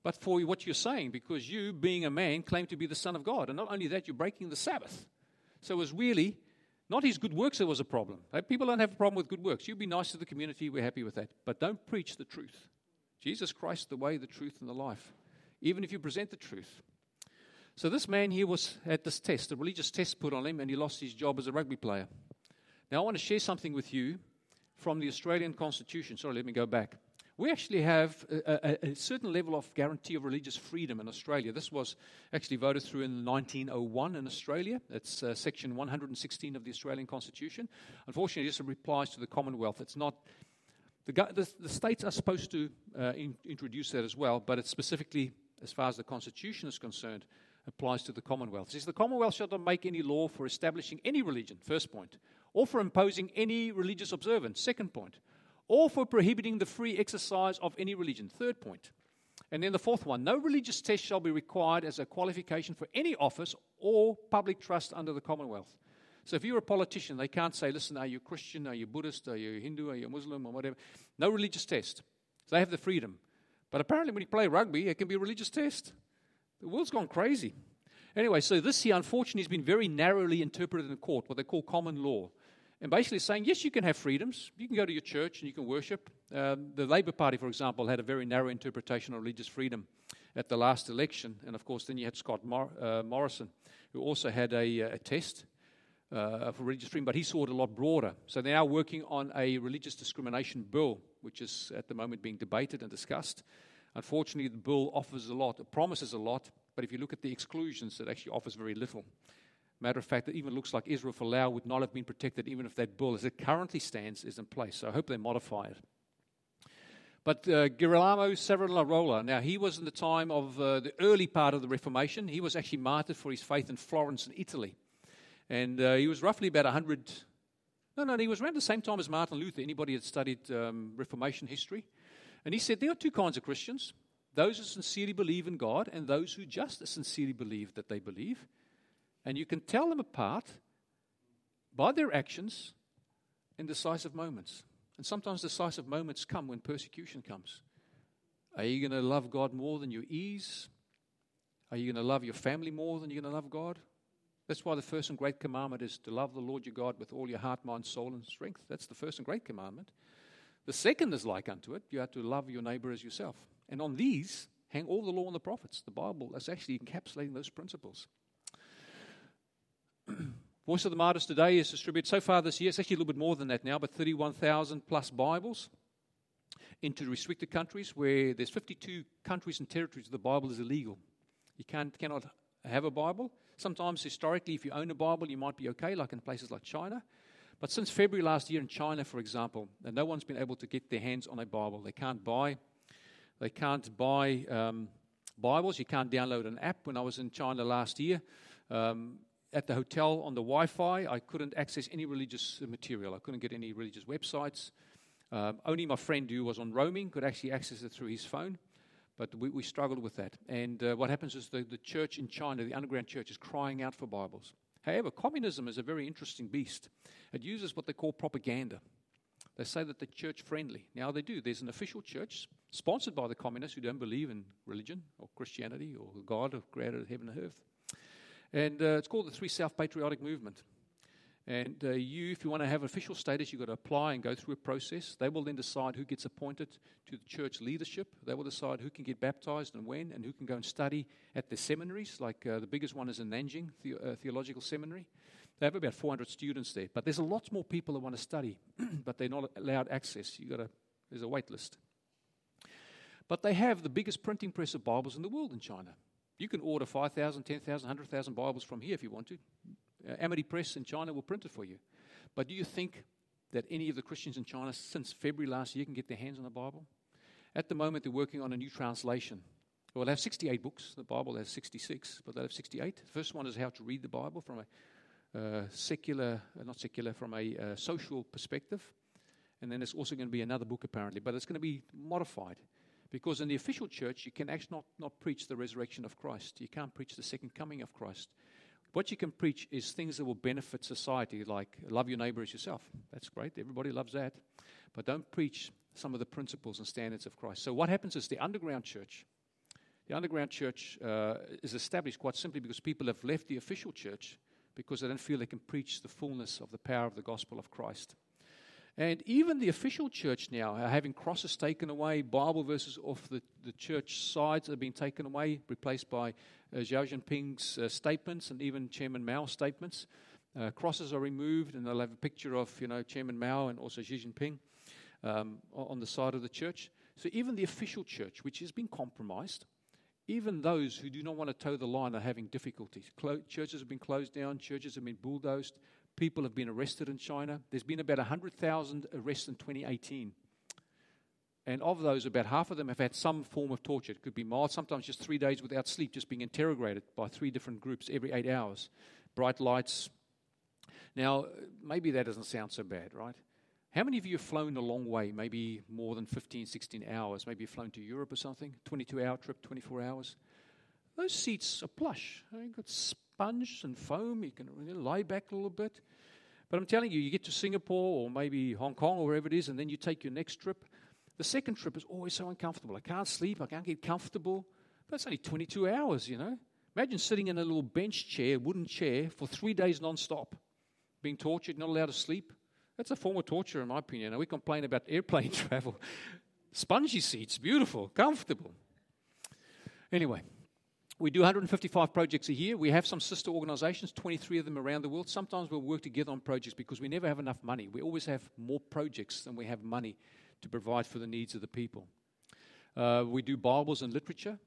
but for what you're saying, because you, being a man, claim to be the Son of God. And not only that, you're breaking the Sabbath. So it was really not his good works that was a problem. People don't have a problem with good works. You'd be nice to the community, we're happy with that. But don't preach the truth. Jesus Christ, the way, the truth, and the life. Even if you present the truth. So this man here was at this test, a religious test put on him, and he lost his job as a rugby player. Now I want to share something with you from the Australian Constitution. Sorry, let me go back. We actually have a, a, a, certain level of guarantee of religious freedom in Australia. This was actually voted through in 1901 in Australia. It's uh, section 116 of the Australian Constitution. Unfortunately, this applies to the Commonwealth. It's not. The, the, the states are supposed to uh, in, introduce that as well, but it's specifically, as far as the Constitution is concerned, applies to the Commonwealth. It says the Commonwealth shall not make any law for establishing any religion, first point, or for imposing any religious observance, second point, or for prohibiting the free exercise of any religion. Third point. And then the fourth one no religious test shall be required as a qualification for any office or public trust under the Commonwealth. So if you're a politician, they can't say, listen, are you Christian, are you Buddhist, are you Hindu, are you Muslim, or whatever. No religious test. So they have the freedom. But apparently, when you play rugby, it can be a religious test. The world's gone crazy. Anyway, so this here, unfortunately, has been very narrowly interpreted in court, what they call common law and basically saying, yes, you can have freedoms. You can go to your church and you can worship. Um, the Labour Party, for example, had a very narrow interpretation of religious freedom at the last election. And of course, then you had Scott Mor- uh, Morrison, who also had a, uh, a test uh, for religious freedom, but he saw it a lot broader. So they're now working on a religious discrimination bill, which is at the moment being debated and discussed. Unfortunately, the bill offers a lot, it promises a lot, but if you look at the exclusions, it actually offers very little. Matter of fact, it even looks like Israel Folau would not have been protected even if that bill, as it currently stands, is in place. So I hope they modify it. But uh, Girolamo Savonarola, now he was in the time of uh, the early part of the Reformation. He was actually martyred for his faith in Florence in Italy. And uh, he was roughly about 100, no, no, he was around the same time as Martin Luther. Anybody that studied um, Reformation history? And he said there are two kinds of Christians those who sincerely believe in God and those who just as sincerely believe that they believe. And you can tell them apart by their actions in decisive moments. And sometimes decisive moments come when persecution comes. Are you going to love God more than your ease? Are you going to love your family more than you're going to love God? That's why the first and great commandment is to love the Lord your God with all your heart, mind, soul, and strength. That's the first and great commandment. The second is like unto it you have to love your neighbor as yourself. And on these hang all the law and the prophets. The Bible is actually encapsulating those principles. Voice of the Martyrs today is distributed so far this year, it's actually a little bit more than that now, but 31,000 plus Bibles into restricted countries where there's 52 countries and territories where the Bible is illegal. You can't, cannot have a Bible. Sometimes, historically, if you own a Bible, you might be okay, like in places like China. But since February last year in China, for example, no one's been able to get their hands on a Bible. They can't buy, they can't buy um, Bibles. You can't download an app. When I was in China last year, um, at the hotel on the Wi Fi. I couldn't access any religious material. I couldn't get any religious websites. Um, only my friend who was on roaming could actually access it through his phone. But we, we struggled with that. And uh, what happens is the, the church in China, the underground church, is crying out for Bibles. However, communism is a very interesting beast. It uses what they call propaganda. They say that they're church friendly. Now they do. There's an official church sponsored by the communists who don't believe in religion or Christianity or God who created heaven and earth. And uh, it's called the Three-Self Patriotic Movement. And uh, you, if you want to have official status, you've got to apply and go through a process. They will then decide who gets appointed to the church leadership. They will decide who can get baptized and when, and who can go and study at the seminaries. Like uh, the biggest one is in Nanjing the- uh, Theological Seminary. They have about 400 students there. But there's a lot more people that want to study, but they're not allowed access. You've got There's a wait list. But they have the biggest printing press of Bibles in the world in China. You can order 5,000, 10,000, 100,000 Bibles from here if you want to. Uh, Amity Press in China will print it for you. But do you think that any of the Christians in China since February last year can get their hands on a Bible? At the moment, they're working on a new translation. Well, they have 68 books. The Bible has 66, but they have 68. The first one is how to read the Bible from a uh, secular, uh, not secular, from a uh, social perspective. And then there's also going to be another book, apparently, but it's going to be modified. Because in the official church, you can actually not, not preach the resurrection of Christ. You can't preach the second coming of Christ. What you can preach is things that will benefit society, like love your neighbor as yourself. That's great. Everybody loves that. But don't preach some of the principles and standards of Christ. So, what happens is the underground church, the underground church uh, is established quite simply because people have left the official church because they don't feel they can preach the fullness of the power of the gospel of Christ. And even the official church now are having crosses taken away, Bible verses off the, the church sides are being taken away, replaced by uh, Xi Jinping's uh, statements and even Chairman Mao's statements. Uh, crosses are removed, and they'll have a picture of you know Chairman Mao and also Xi Jinping um, on the side of the church. So even the official church, which has been compromised, even those who do not want to toe the line are having difficulties. Clo- churches have been closed down, churches have been bulldozed, people have been arrested in China. There's been about 100,000 arrests in 2018. And of those, about half of them have had some form of torture. It could be mild, sometimes just three days without sleep, just being interrogated by three different groups every eight hours. Bright lights. Now, maybe that doesn't sound so bad, right? How many of you have flown a long way, maybe more than 15, 16 hours? Maybe you've flown to Europe or something, 22 hour trip, 24 hours. Those seats are plush. You've got sponge and foam. You can really lie back a little bit. But I'm telling you, you get to Singapore or maybe Hong Kong or wherever it is, and then you take your next trip. The second trip is always so uncomfortable. I can't sleep. I can't get comfortable. That's only 22 hours, you know. Imagine sitting in a little bench chair, wooden chair, for three days non-stop, being tortured, not allowed to sleep. That's a form of torture, in my opinion. And we complain about airplane travel. Spongy seats, beautiful, comfortable. Anyway, we do 155 projects a year. We have some sister organizations, 23 of them around the world. Sometimes we'll work together on projects because we never have enough money. We always have more projects than we have money to provide for the needs of the people. Uh, we do Bibles and literature.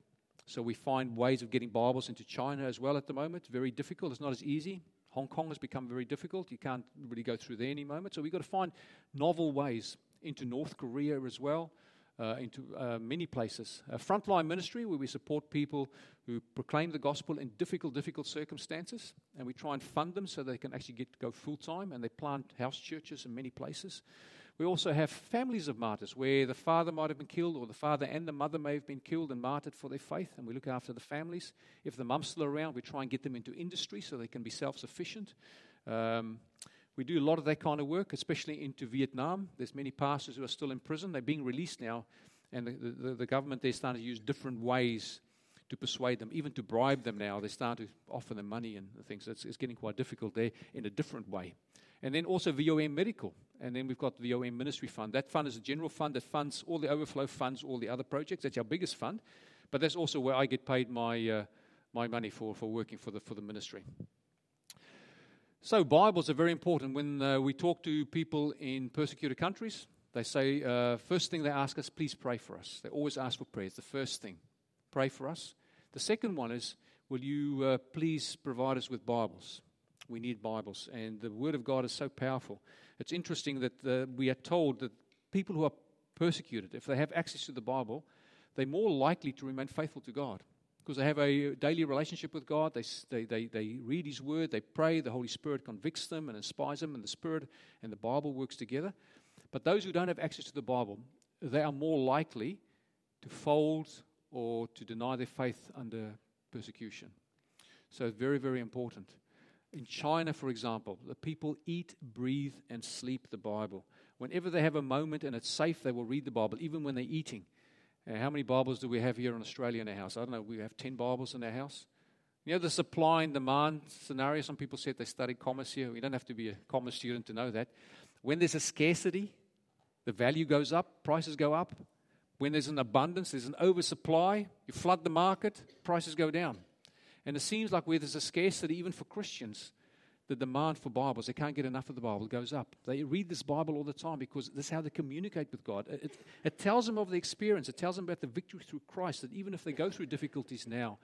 So we find ways of getting Bibles into China as well at the moment. Very difficult. It's not as easy. Hong Kong has become very difficult. You can't really go through there any moment. So we've got to find novel ways into North Korea as well uh, into uh, many places. A frontline ministry where we support people who proclaim the gospel in difficult, difficult circumstances, and we try and fund them so they can actually get go full time, and they plant house churches in many places. We also have families of martyrs where the father might have been killed, or the father and the mother may have been killed and martyred for their faith, and we look after the families. If the mum's still around, we try and get them into industry so they can be self sufficient. Um, we do a lot of that kind of work, especially into Vietnam. There's many pastors who are still in prison. They're being released now, and the, the, the government they're starting to use different ways to persuade them, even to bribe them now. They start to offer them money and things. It's, it's getting quite difficult there in a different way. And then also VOM Medical. And then we've got the VOM Ministry Fund. That fund is a general fund that funds all the overflow funds, all the other projects. That's our biggest fund. But that's also where I get paid my, uh, my money for, for working for the, for the ministry. So, Bibles are very important. When uh, we talk to people in persecuted countries, they say, uh, first thing they ask us, please pray for us. They always ask for prayer. It's the first thing. Pray for us. The second one is, will you uh, please provide us with Bibles? We need Bibles. And the Word of God is so powerful. It's interesting that uh, we are told that people who are persecuted, if they have access to the Bible, they're more likely to remain faithful to God because they have a daily relationship with God. They, they, they, they read His Word, they pray, the Holy Spirit convicts them and inspires them, and the Spirit and the Bible works together. But those who don't have access to the Bible, they are more likely to fold or to deny their faith under persecution. So it's very, very important. In China, for example, the people eat, breathe, and sleep the Bible. Whenever they have a moment and it's safe, they will read the Bible, even when they're eating. Uh, how many Bibles do we have here in Australia in our house? I don't know. We have 10 Bibles in our house. You know, the supply and demand scenario, some people said they studied commerce here. You don't have to be a commerce student to know that. When there's a scarcity, the value goes up, prices go up. When there's an abundance, there's an oversupply, you flood the market, prices go down. And it seems like where there's a scarcity, even for Christians, the demand for Bibles. They can't get enough of the Bible. It goes up. They read this Bible all the time because this is how they communicate with God. It, it, tells them of the experience. It tells them about the victory through Christ, that even if they go through difficulties now,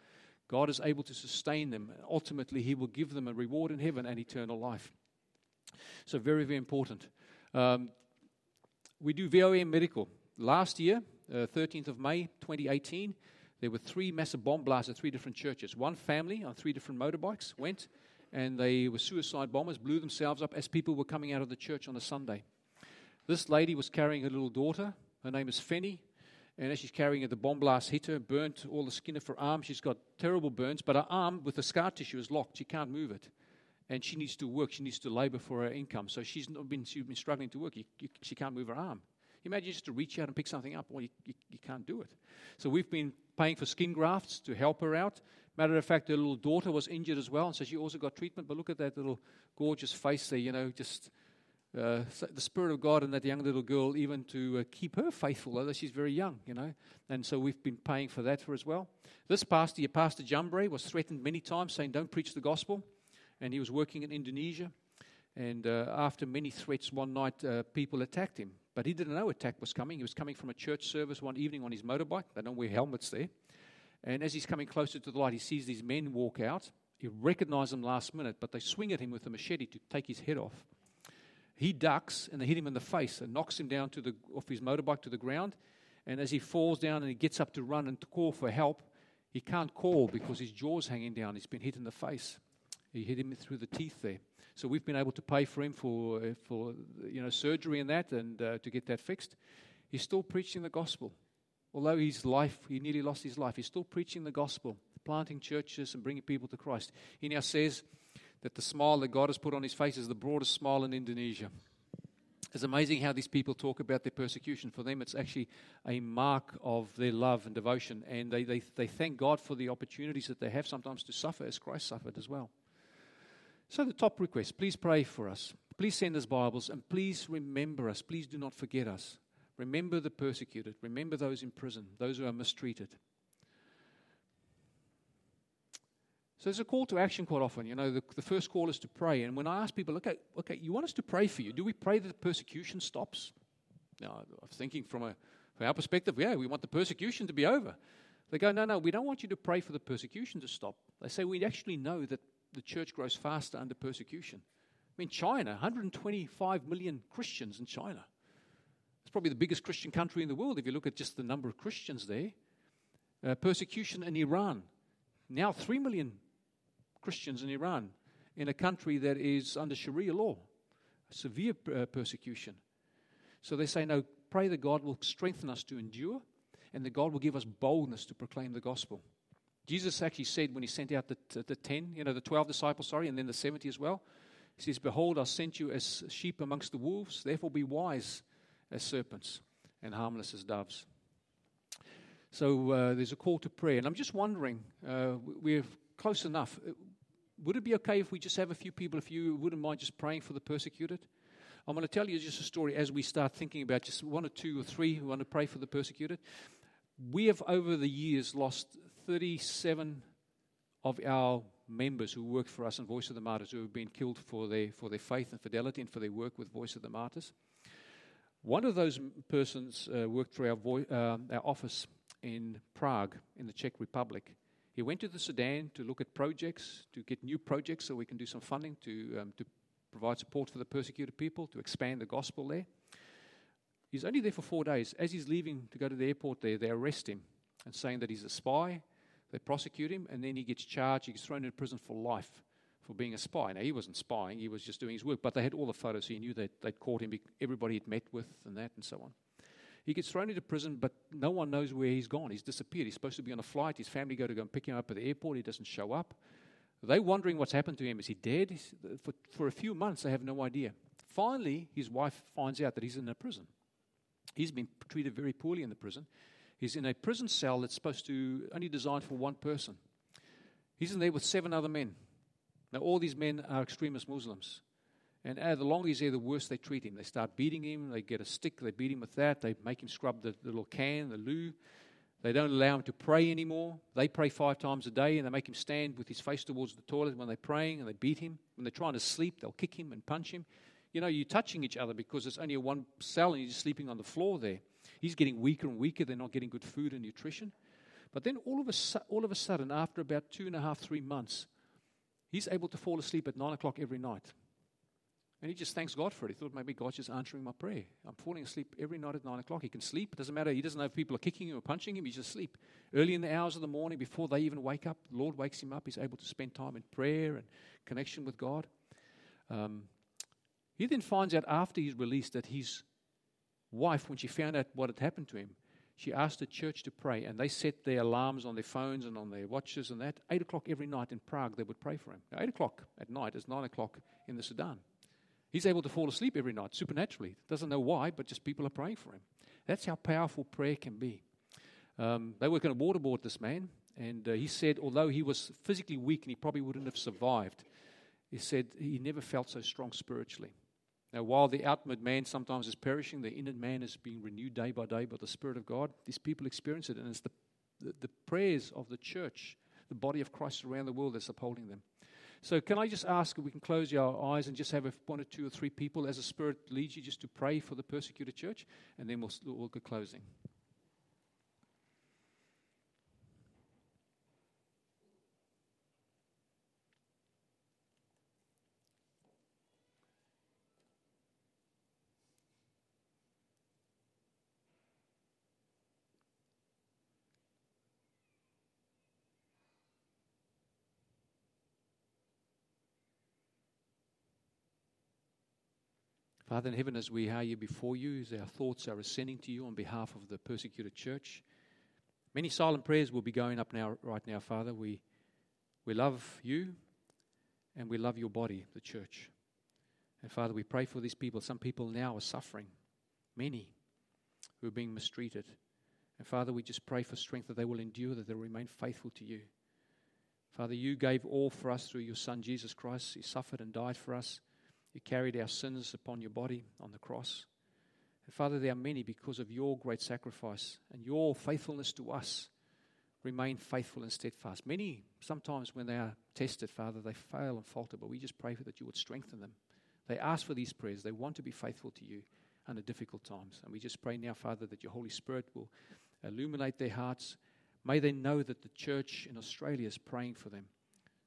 God is able to sustain them. Ultimately, He will give them a reward in heaven and eternal life. So, very, very important. Um, we do VOM medical. Last year, uh, 13th of May 2018, there were three massive bomb blasts at three different churches. One family on three different motorbikes went, and they were suicide bombers, blew themselves up as people were coming out of the church on a Sunday. This lady was carrying her little daughter. Her name is Fenny. And as she's carrying it, the bomb blast hit her, burnt all the skin of her arm. She's got terrible burns, but her arm with the scar tissue is locked. She can't move it. And she needs to work. She needs to labor for her income. So she's been, she's been struggling to work. You, you, she can't move her arm. Imagine just to reach out and pick something up. Well, you, you, you can't do it. So we've been paying for skin grafts to help her out. Matter of fact, her little daughter was injured as well, and so she also got treatment. But look at that little gorgeous face there, you know, just uh, the Spirit of God in that young little girl, even to uh, keep her faithful, although she's very young, you know. And so we've been paying for that for as well. This pastor, your Pastor Jumbre, was threatened many times saying, Don't preach the gospel. And he was working in Indonesia. And uh, after many threats, one night uh, people attacked him. But he didn't know attack was coming. He was coming from a church service one evening on his motorbike. They don't wear helmets there. And as he's coming closer to the light, he sees these men walk out. He recognizes them last minute, but they swing at him with a machete to take his head off. He ducks and they hit him in the face and knocks him down to the, off his motorbike to the ground. And as he falls down and he gets up to run and to call for help, he can't call because his jaw's hanging down. He's been hit in the face. He hit him through the teeth there. So we've been able to pay for him for, uh, for you know, surgery and that and uh, to get that fixed. He's still preaching the gospel. Although his life, he nearly lost his life, he's still preaching the gospel, planting churches and bringing people to Christ. He now says that the smile that God has put on his face is the broadest smile in Indonesia. It's amazing how these people talk about their persecution. For them, it's actually a mark of their love and devotion. And they, they, they thank God for the opportunities that they have sometimes to suffer as Christ suffered as well. So, the top request please pray for us. Please send us Bibles and please remember us. Please do not forget us. Remember the persecuted. Remember those in prison, those who are mistreated. So there's a call to action quite often. You know, the, the first call is to pray. And when I ask people, okay, okay, you want us to pray for you? Do we pray that the persecution stops? Now, I'm thinking from, a, from our perspective, yeah, we want the persecution to be over. They go, no, no, we don't want you to pray for the persecution to stop. They say, we actually know that the church grows faster under persecution. I mean, China, 125 million Christians in China probably the biggest Christian country in the world if you look at just the number of Christians there. Uh, persecution in Iran. Now, 3 million Christians in Iran, in a country that is under Sharia law. Severe uh, persecution. So they say, no, pray that God will strengthen us to endure and that God will give us boldness to proclaim the gospel. Jesus actually said when he sent out the, the 10, you know, the 12 disciples, sorry, and then the 70 as well, he says, Behold, I sent you as sheep amongst the wolves, therefore be wise as serpents and harmless as doves. So uh, there's a call to prayer. And I'm just wondering, uh, we're close enough. Uh, would it be okay if we just have a few people, if you wouldn't mind just praying for the persecuted? I'm going to tell you just a story as we start thinking about just one or two or three who want to pray for the persecuted. We have, over the years, lost 37 of our members who work for us in Voice of the Martyrs who have been killed for their, for their faith and fidelity and for their work with Voice of the Martyrs. One of those persons uh, worked for our, vo- uh, our office in Prague, in the Czech Republic. He went to the Sudan to look at projects, to get new projects so we can do some funding to, um, to provide support for the persecuted people, to expand the gospel there. He's only there for four days. As he's leaving to go to the airport there, they arrest him and saying that he's a spy. They prosecute him, and then he gets charged. He gets thrown into prison for life for being a spy. Now, he wasn't spying, he was just doing his work, but they had all the photos. So he knew that they'd caught him, everybody he'd met with, and that, and so on. He gets thrown into prison, but no one knows where he's gone. He's disappeared. He's supposed to be on a flight. His family go to go and pick him up at the airport. He doesn't show up. They're wondering what's happened to him. Is he dead? He's, uh, for, for a few months, they have no idea. Finally, his wife finds out that he's in a prison. He's been treated very poorly in the prison. He's in a prison cell that's supposed to only designed for one person. He's in there with seven other men. Now, all these men are extremist Muslims. And uh, the longer he's there, the worse they treat him. They start beating him. They get a stick. They beat him with that. They make him scrub the, the little can, the loo. They don't allow him to pray anymore. They pray five times a day and they make him stand with his face towards the toilet when they're praying and they beat him. When they're trying to sleep, they'll kick him and punch him. You know, you're touching each other because it's only a one cell and you're sleeping on the floor there. He's getting weaker and weaker. They're not getting good food and nutrition. But then all of a, all of a sudden, after about two and a half, three months, he's able to fall asleep at nine o'clock every night. And he just thanks God for it. He thought maybe God's just answering my prayer. I'm falling asleep every night at 9 o'clock. He can sleep. It doesn't matter. He doesn't know if people are kicking him or punching him. He's just asleep. Early in the hours of the morning, before they even wake up, the Lord wakes him up. He's able to spend time in prayer and connection with God. Um, he then finds out after he's released that his wife, when she found out what had happened to him, she asked the church to pray, and they set their alarms on their phones and on their watches and that. 8 o'clock every night in Prague, they would pray for him. Now, 8 o'clock at night is 9 o'clock in the Sudan. He's able to fall asleep every night supernaturally. Doesn't know why, but just people are praying for him. That's how powerful prayer can be. Um, they were going to waterboard this man, and uh, he said, although he was physically weak and he probably wouldn't have survived, he said he never felt so strong spiritually. Now, while the outward man sometimes is perishing, the inner man is being renewed day by day by the Spirit of God. These people experience it, and it's the, the, the prayers of the church, the body of Christ around the world that's upholding them. So, can I just ask if we can close our eyes and just have one or two or three people as the Spirit leads you just to pray for the persecuted church, and then we'll, we'll get closing. Father in heaven, as we are here before you, as our thoughts are ascending to you on behalf of the persecuted church, many silent prayers will be going up now, right now, Father. We, we love you and we love your body, the church. And Father, we pray for these people. Some people now are suffering, many who are being mistreated. And Father, we just pray for strength that they will endure, that they will remain faithful to you. Father, you gave all for us through your Son, Jesus Christ. He suffered and died for us. You carried our sins upon your body on the cross. And Father, there are many because of your great sacrifice and your faithfulness to us. Remain faithful and steadfast. Many, sometimes when they are tested, Father, they fail and falter, but we just pray for that you would strengthen them. They ask for these prayers. They want to be faithful to you under difficult times. And we just pray now, Father, that your Holy Spirit will illuminate their hearts. May they know that the church in Australia is praying for them.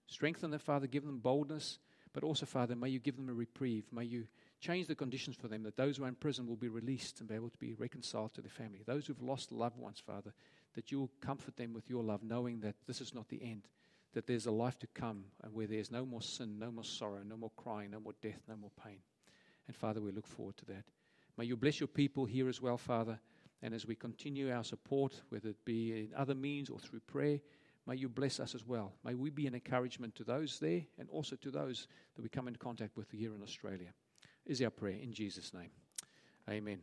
Strengthen them, Father. Give them boldness but also, Father, may you give them a reprieve. May you change the conditions for them that those who are in prison will be released and be able to be reconciled to their family. Those who've lost loved ones, Father, that you will comfort them with your love, knowing that this is not the end, that there's a life to come and where there's no more sin, no more sorrow, no more crying, no more death, no more pain. And Father, we look forward to that. May you bless your people here as well, Father. And as we continue our support, whether it be in other means or through prayer, May you bless us as well. May we be an encouragement to those there and also to those that we come into contact with here in Australia. Is our prayer in Jesus' name. Amen.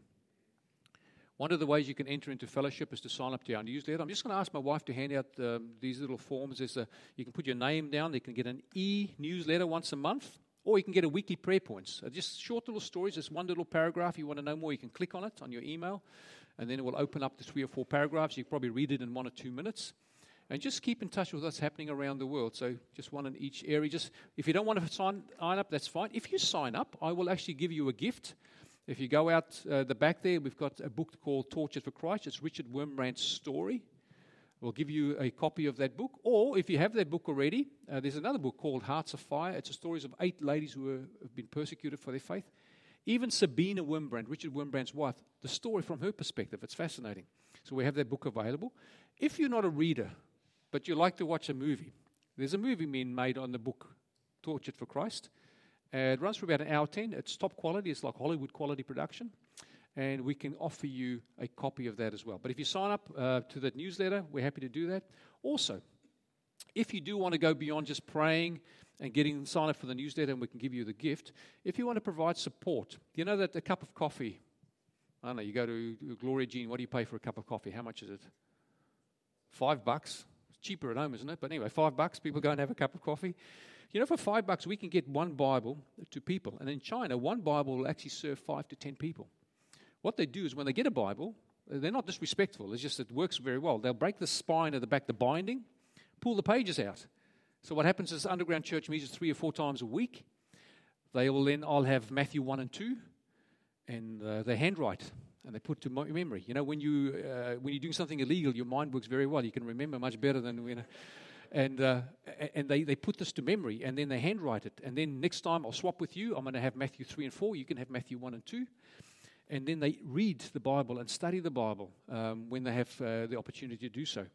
One of the ways you can enter into fellowship is to sign up to our newsletter. I'm just going to ask my wife to hand out um, these little forms. A, you can put your name down. You can get an e newsletter once a month, or you can get a weekly prayer points. Just short little stories. Just one little paragraph. You want to know more, you can click on it on your email, and then it will open up to three or four paragraphs. You can probably read it in one or two minutes and just keep in touch with what's happening around the world. So just one in each area. Just if you don't want to sign, sign up, that's fine. If you sign up, I will actually give you a gift. If you go out uh, the back there, we've got a book called Tortured for Christ. It's Richard Wurmbrand's story. We'll give you a copy of that book. Or if you have that book already, uh, there's another book called Hearts of Fire. It's the stories of eight ladies who are, have been persecuted for their faith. Even Sabina Wurmbrand, Richard Wurmbrand's wife, the story from her perspective. It's fascinating. So we have that book available. If you're not a reader, but you like to watch a movie. There's a movie being made on the book Tortured for Christ. Uh, it runs for about an hour 10. It's top quality, it's like Hollywood quality production. And we can offer you a copy of that as well. But if you sign up uh, to that newsletter, we're happy to do that. Also, if you do want to go beyond just praying and getting sign up for the newsletter, and we can give you the gift, if you want to provide support, you know that a cup of coffee, I don't know, you go to Gloria Jean, what do you pay for a cup of coffee? How much is it? Five bucks cheaper at home, isn't it? But anyway, five bucks, people go and have a cup of coffee. You know, for five bucks, we can get one Bible to people. And in China, one Bible will actually serve five to ten people. What they do is when they get a Bible, They're not disrespectful, it's just it works very well. They'll break the spine at the back, the binding, pull the pages out. So what happens is underground church meets three or four times a week. They will then, I'll have Matthew 1 and 2, and uh, they handwrite and they put to memory. You know, when, you, uh, when you're doing something illegal, your mind works very well. You can remember much better than, you know. And, uh, and they, they put this to memory and then they handwrite it. And then next time I'll swap with you. I'm going to have Matthew 3 and 4. You can have Matthew 1 and 2. And then they read the Bible and study the Bible um, when they have uh, the opportunity to do so.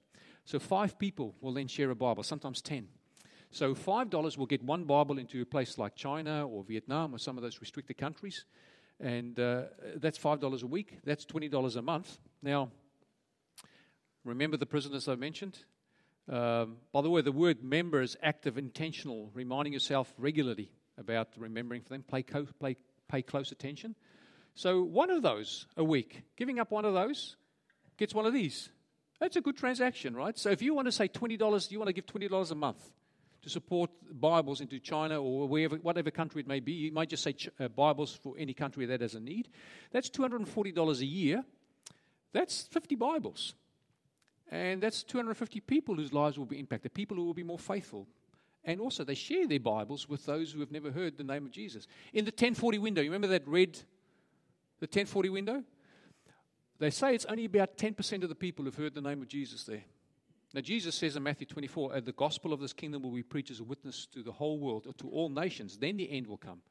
So five people will then share a Bible, sometimes 10. So $5 will get one Bible into a place like China or Vietnam or some of those restricted countries. And uh, that's $5 a week. That's $20 a month. Now, remember the prisoners I mentioned? Um, by the way, the word member is active, intentional, reminding yourself regularly about remembering for them. Play, co- play, pay close attention. So, one of those a week, giving up one of those, gets one of these. That's a good transaction, right? So, if you want to say $20, you want to give $20 a month to support Bibles into China or wherever, whatever country it may be. You might just say uh, Bibles for any country that has a need. That's $240 a year. That's 50 Bibles. And that's 250 people whose lives will be impacted, people who will be more faithful. And also, they share their Bibles with those who have never heard the name of Jesus. In the 1040 window, you remember that red, the 1040 window? They say it's only about 10% of the people who've heard the name of Jesus there. Now, Jesus says in Matthew 24, the gospel of this kingdom will be preached as a witness to the whole world, or to all nations. Then the end will come.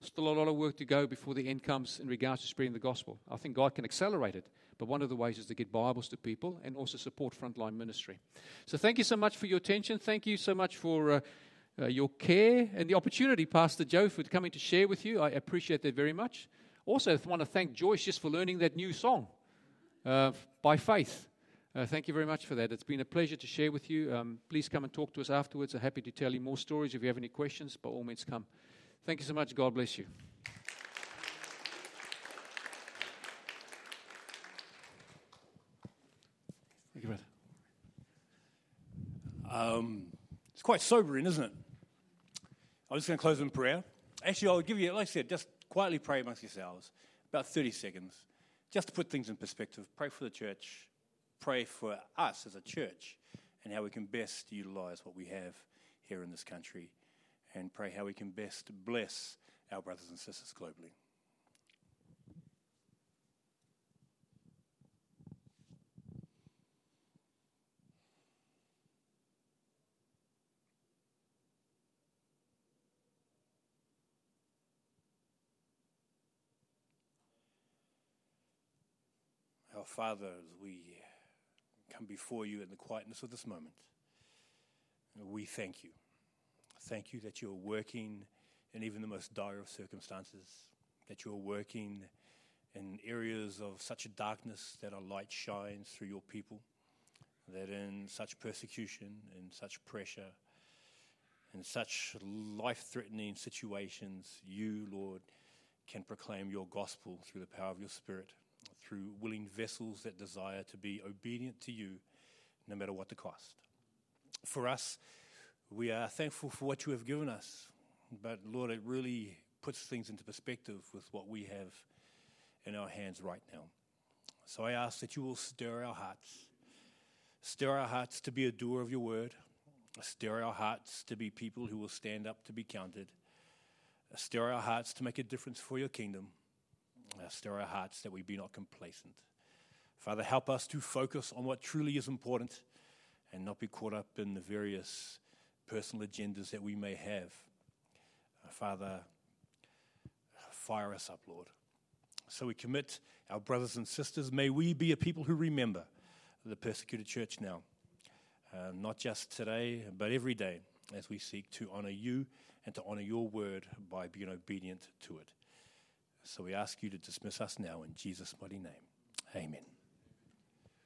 Still a lot of work to go before the end comes in regards to spreading the gospel. I think God can accelerate it, but one of the ways is to get Bibles to people and also support frontline ministry. So, thank you so much for your attention. Thank you so much for uh, uh, your care and the opportunity, Pastor Joe, for coming to share with you. I appreciate that very much. Also, I want to thank Joyce just for learning that new song, uh, By Faith. Uh, thank you very much for that. It's been a pleasure to share with you. Um, please come and talk to us afterwards. I'm happy to tell you more stories. If you have any questions, by all means, come. Thank you so much. God bless you. Thank you, brother. Um, it's quite sobering, isn't it? I'm just going to close in prayer. Actually, I'll give you, like I said, just quietly pray amongst yourselves, about 30 seconds, just to put things in perspective. Pray for the church pray for us as a church and how we can best utilize what we have here in this country and pray how we can best bless our brothers and sisters globally. Our Father, we come before you in the quietness of this moment. We thank you. Thank you that you're working in even the most dire of circumstances, that you're working in areas of such darkness that a light shines through your people, that in such persecution, in such pressure, in such life threatening situations, you, Lord, can proclaim your gospel through the power of your Spirit through willing vessels that desire to be obedient to you no matter what the cost. For us, we are thankful for what you have given us, but Lord, it really puts things into perspective with what we have in our hands right now. So I ask that you will stir our hearts, stir our hearts to be a doer of your word, stir our hearts to be people who will stand up to be counted, stir our hearts to make a difference for your kingdom. Uh, stir our hearts that we be not complacent. Father, help us to focus on what truly is important and not be caught up in the various personal agendas that we may have. Uh, Father, fire us up, Lord. So we commit our brothers and sisters. May we be a people who remember the persecuted church now, uh, not just today, but every day as we seek to honor you and to honor your word by being obedient to it. So we ask you to dismiss us now in Jesus' mighty name. Amen.